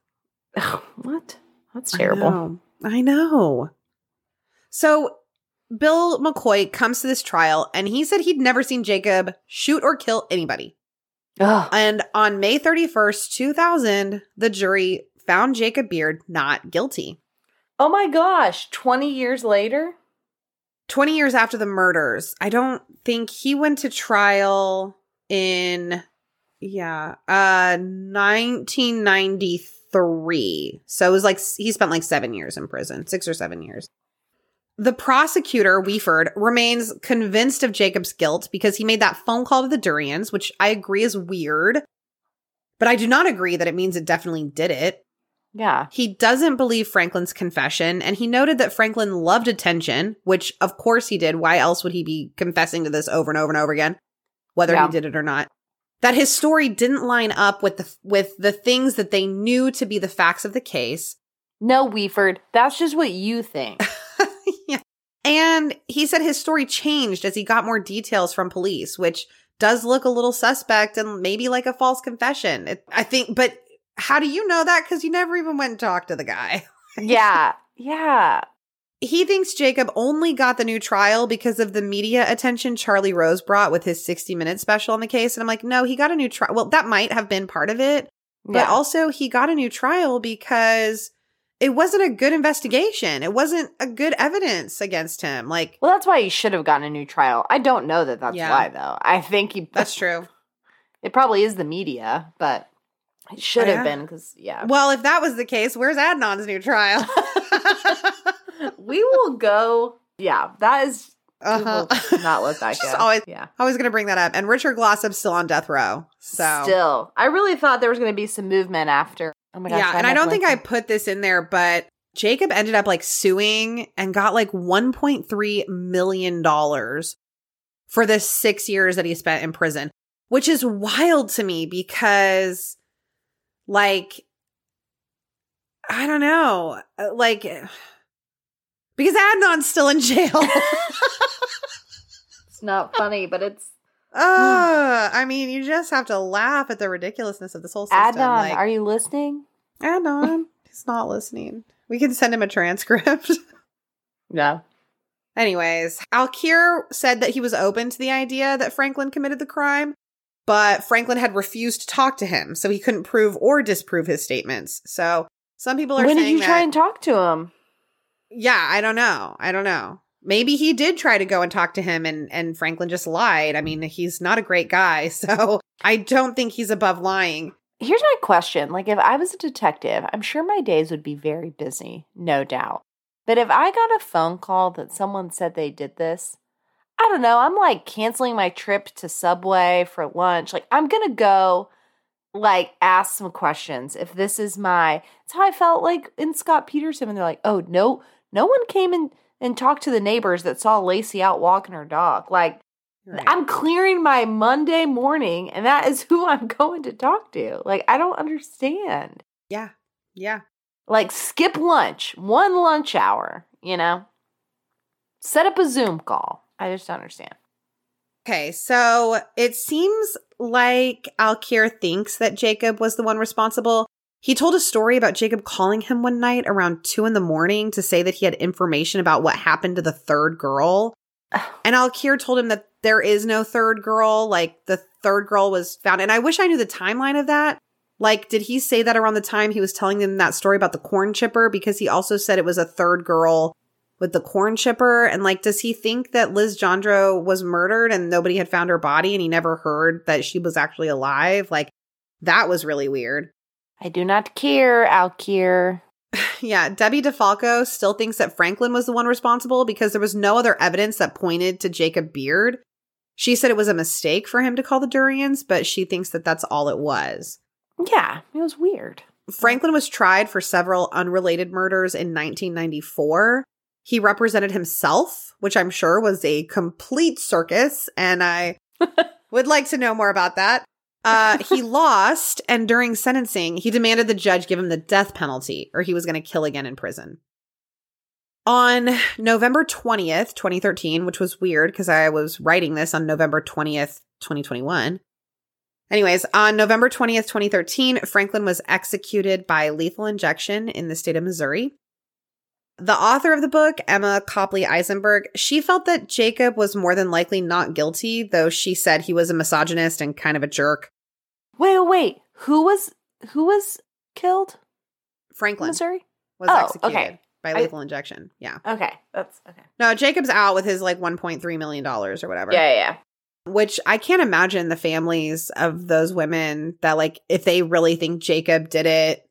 what? That's I terrible. know. I know. So Bill McCoy comes to this trial and he said he'd never seen Jacob shoot or kill anybody. Ugh. And on May 31st, 2000, the jury found Jacob Beard not guilty. Oh my gosh, 20 years later? 20 years after the murders, I don't think he went to trial in yeah, uh 1993. So it was like he spent like 7 years in prison, 6 or 7 years. The prosecutor, Weeford, remains convinced of Jacob's guilt because he made that phone call to the Durians, which I agree is weird. But I do not agree that it means it definitely did it. Yeah. He doesn't believe Franklin's confession, and he noted that Franklin loved attention, which of course he did. Why else would he be confessing to this over and over and over again, whether Yeah. he did it or not? That his story didn't line up with the with the things that they knew to be the facts of the case. No, Weeford, that's just what you think. And he said his story changed as he got more details from police, which does look a little suspect and maybe like a false confession. It, I think, but how do you know that? Because you never even went and talked to the guy. Yeah. Yeah. He thinks Jacob only got the new trial because of the media attention Charlie Rose brought with his 60 minute special on the case. And I'm like, no, he got a new trial. Well, that might have been part of it, but yeah. also he got a new trial because it wasn't a good investigation. It wasn't a good evidence against him. Like, well, that's why he should have gotten a new trial. I don't know that that's Yeah. why, though. I think he. that's true. It probably is the media, but it should Yeah. have been because, yeah. Well, if that was the case, where's Adnan's new trial? we will go. Yeah, that is. uh-huh. not let that Just go. always- yeah. I was going to bring that up. And Richard Glossip's still on death row. So, Still, I really thought there was going to be some movement after. Oh my gosh! yeah. And I don't think I put this in there, but Jacob ended up like suing and got like $1.3 million for the six years that he spent in prison, which is wild to me because, like, I don't know. uh, Like, because Adnan's still in jail. It's not funny, but it's Uh, I mean, you just have to laugh at the ridiculousness of this whole system. Adnan. like, are you listening? Adnan, he's not listening. We can send him a transcript. Yeah. Anyways, Alkire said that he was open to the idea that Franklin committed the crime, but Franklin had refused to talk to him, so he couldn't prove or disprove his statements. So some people are When saying did you that, try and talk to him? yeah, I don't know. I don't know. Maybe he did try to go and talk to him and and Franklin just lied. I mean, he's not a great guy, so I don't think he's above lying. Here's my question. Like, if I was a detective, I'm sure my days would be very busy, no doubt. But if I got a phone call that someone said they did this, I don't know. I'm like canceling my trip to Subway for lunch. Like, I'm going to go, like, ask some questions. If this is my, it's how I felt like in Scott Peterson. And they're like, oh, no, no one came in and talk to the neighbors that saw Laci out walking her dog. Like, I'm clearing my Monday morning, and that is who I'm going to talk to. Like, I don't understand. yeah. Yeah. Like, skip lunch, one lunch hour, you know? Set up a Zoom call. I just don't understand. Okay, so it seems like Alkire thinks that Jacob was the one responsible. He told a story about Jacob calling him one night around two in the morning to say that he had information about what happened to the third girl. And Alkire told him that there is no third girl. Like the third girl was found. And I wish I knew the timeline of that. Like, did he say that around the time he was telling them that story about the corn chipper? Because he also said it was a third girl with the corn chipper. And like, does he think that Liz Johndrow was murdered and nobody had found her body and he never heard that she was actually alive? Like, that was really weird. I do not care, Alkire. Yeah, Debbie DeFalco still thinks that Franklin was the one responsible because there was no other evidence that pointed to Jacob Beard. She said it was a mistake for him to call the Durians, but she thinks that that's all it was. Yeah, it was weird. Franklin was tried for several unrelated murders in 1994. He represented himself, which I'm sure was a complete circus, and I would like to know more about that. Uh, he lost, and during sentencing, he demanded the judge give him the death penalty, or he was going to kill again in prison. On November 20th, 2013, which was weird because I was writing this on November 20th, 2021. Anyways, on November 20th, 2013, Franklin was executed by lethal injection in the state of Missouri. The author of the book, Emma Copley Eisenberg, she felt that Jacob was more than likely not guilty, though she said he was a misogynist and kind of a jerk. Wait, wait. Who was who was killed Franklin Missouri? was Oh, executed okay. by I- lethal injection. Yeah. Okay, that's okay. No, Jacob's out with his like $1.3 million or whatever. Yeah, yeah, yeah. Which I can't imagine the families of those women that like if they really think Jacob did it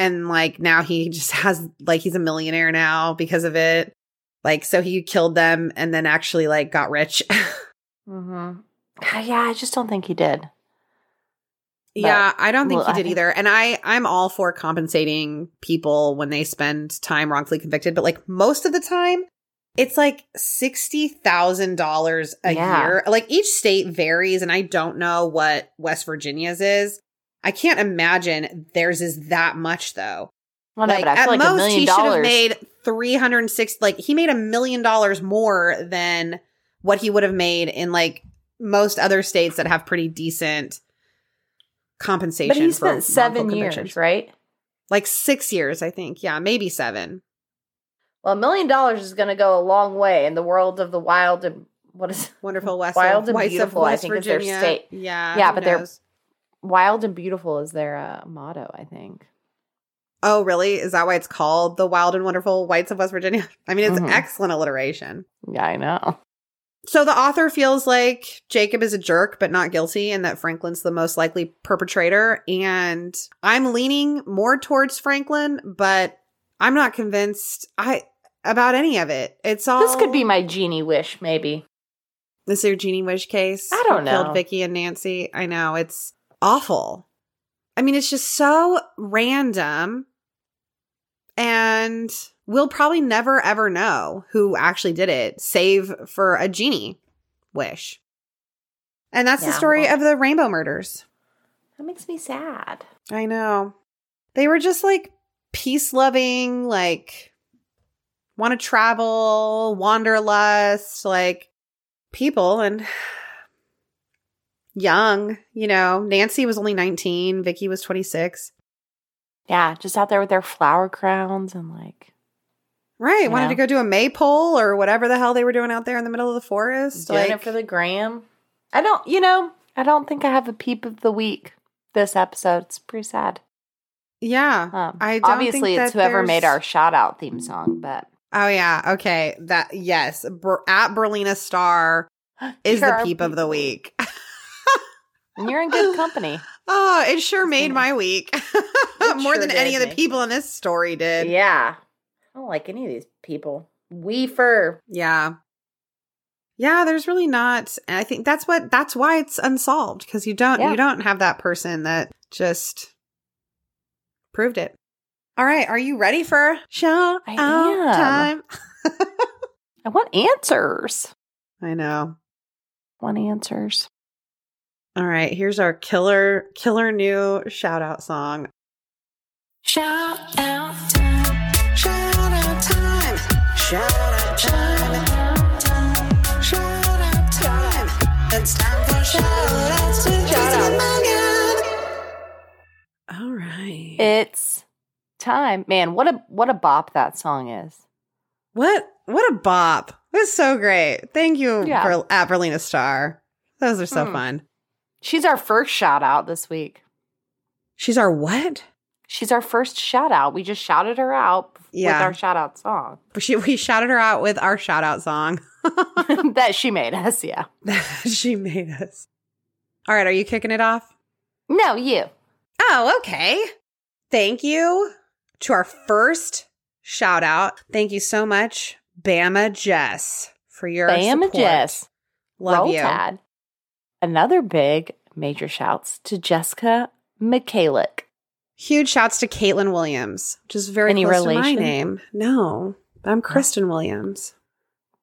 and like now he just has like he's a millionaire now because of it. Like so he killed them and then actually like got rich. Mm-hmm. Yeah, I just don't think he did. yeah, I don't think well, he did think- either. And I I'm all for compensating people when they spend time wrongfully convicted, but like most of the time it's like $60,000 a Yeah. year. Like each state varies and I don't know what West Virginia's is. I can't imagine theirs is that much though. Well, no, like, but at like most, he should have made three hundred six. Like he made a million dollars more than what he would have made in like most other states that have pretty decent compensation. but he spent seven years, right? like six years, I think. Yeah, maybe seven. Well, a million dollars is going to go a long way in the world of the wild and what is Wonderful West, Wild and Whites of Beautiful, I think, is their Virginia. state. Yeah, Yeah, but they're- knows? Wild and beautiful is their uh, motto. I think. Oh, really? Is that why it's called the Wild and Wonderful Whites of West Virginia? I mean, it's Mhm. excellent alliteration. Yeah, I know. So the author feels like Jacob is a jerk, but not guilty, and that Franklin's the most likely perpetrator. And I'm leaning more towards Franklin, but I'm not convinced I about any of it. It's all This could be my genie wish, maybe. This is your Jeannie Wish case. I don't who killed know. Vicki and Nancy. I know it's awful. I mean, it's just so random, and we'll probably never ever know who actually did it, save for a genie wish. And that's the story well- of the Rainbow Murders. That makes me sad. I know. They were just like peace loving, like want to travel, wanderlust, like people and young, you know. Nancy was only 19, Vicki was 26. Yeah, just out there with their flower crowns and like Right. Wanted know? to go do a maypole or whatever the hell they were doing out there in the middle of the forest. doing like, it for the gram. I don't, you know, I don't think I have a peep of the week this episode. It's pretty sad. yeah. Um, I don't obviously, think it's whoever made our shout out theme song, but Oh, yeah. Okay. That, yes. Ber- at Berlina Star is the peep of the week. and you're in good company. Oh, it sure made Yeah. my week. More sure than any of the people in this story did. yeah, I don't like any of these people. Weefer. Yeah. Yeah, there's really not. And I think that's what that's why it's unsolved because you don't Yeah. you don't have that person that just proved it. All right, are you ready for show I am. time? I want answers. I know. I want answers. All right, here's our killer killer new shout out song. Shout out time. Shout out time. Shout out time. Shout out time. It's time for shout outs to Justin Morgan. All right. It's time, man. What a what a bop that song is. What what a bop. That's so great. Thank you Yeah. for at Star. Those are so Hmm. fun. She's our first shout out this week. She's our what? She's our first shout out. We just shouted her out Yeah. with our shout out song She, we shouted her out with our shout out song that she made us. Yeah. she made us. All right, are you kicking it off? No, you. Oh, okay. Thank you to our first shout out. Thank you so much, Bama Jess, for your Bam support. Jess. Love Roll you. Tide. Another big major shouts to Jessica Michalik. Huge shouts to Caitlin Williams, which is very Any close to my name. No, I'm Kristen Williams.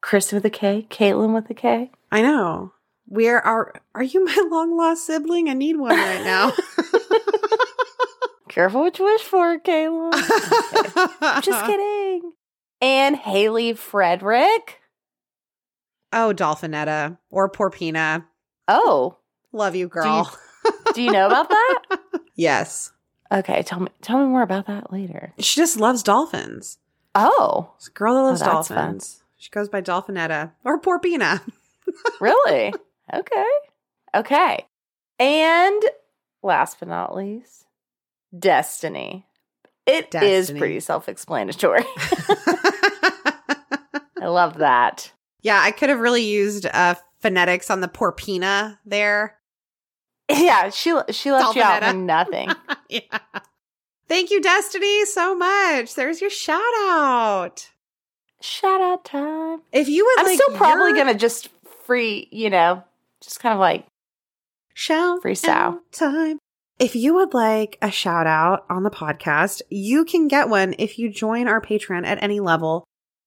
Chris with a K, Caitlin with a K. I know. Where are are you my long lost sibling? I need one right now. Careful what you wish for, Caitlin. I'm just kidding. And Haley Frederick. Oh, Dolphinetta or Porpina. Oh, Love you, girl. do you know about that? yes. Okay, tell me tell me more about that later. She just loves dolphins. Oh, It's a girl that loves Oh, that's fun. dolphins. She goes by Dolphinetta or Porpina. really? okay. Okay. And last but not least, Destiny. It is Destiny. pretty self-explanatory. I love that. yeah, I could have really used uh, phonetics on the Porpina there. Yeah, she she left you out Dolphinetta. with nothing. yeah. Thank you, Destiny, so much. There's your shout out. Shout out time. If you would I'm like still probably your gonna just free, you know, just kind of like shout Freestyle. out time. If you would like a shout out on the podcast, you can get one if you join our Patreon at any level.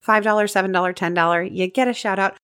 $5, $7, $10, you get a shout out.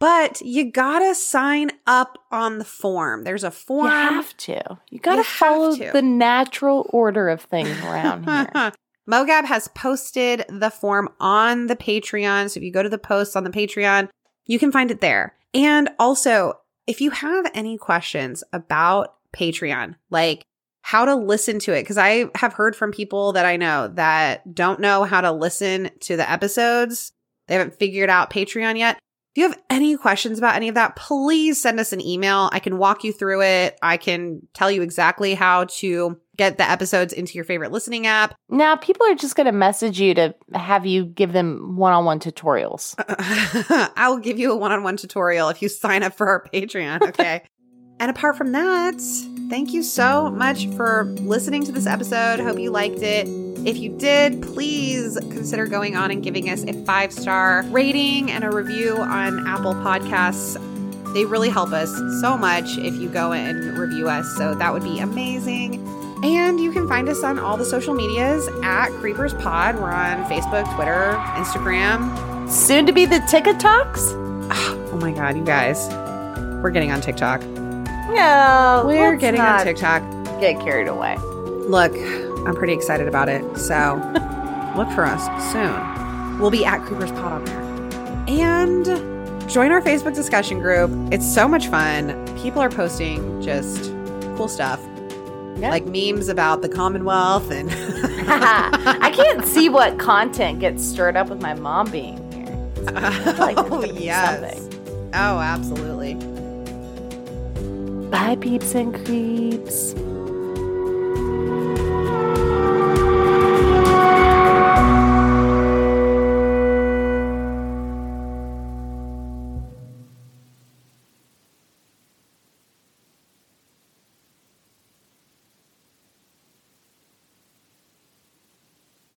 But you gotta sign up on the form. There's a form. you have to. You gotta have follow to. the natural order of things around here. Mogab has posted the form on the Patreon. So if you go to the posts on the Patreon, you can find it there. And also, if you have any questions about Patreon, like how to listen to it, because I have heard from people that I know that don't know how to listen to the episodes, they haven't figured out Patreon yet. If you have any questions about any of that, please send us an email. I can walk you through it. I can tell you exactly how to get the episodes into your favorite listening app. Now, people are just going to message you to have you give them one on one tutorials. I will give you a one on one tutorial if you sign up for our Patreon. Okay. and apart from that, thank you so much for listening to this episode. Hope you liked it. If you did, please consider going on and giving us a five star rating and a review on Apple Podcasts. They really help us so much if you go and review us. So that would be amazing. And you can find us on all the social medias at Creepers Pod. We're on Facebook, Twitter, Instagram. Soon to be the TikToks? Oh my God, you guys. We're getting on TikTok. No. We're getting on TikTok. Get carried away. Look, I'm pretty excited about it. So look for us soon. We'll be at Creepers Pod on there. And join our Facebook discussion group. It's so much fun. People are posting just cool stuff. Yeah. Like memes about the Commonwealth and I can't see what content gets stirred up with my mom being here. like oh, yes. Oh, absolutely. Bye, peeps and creeps.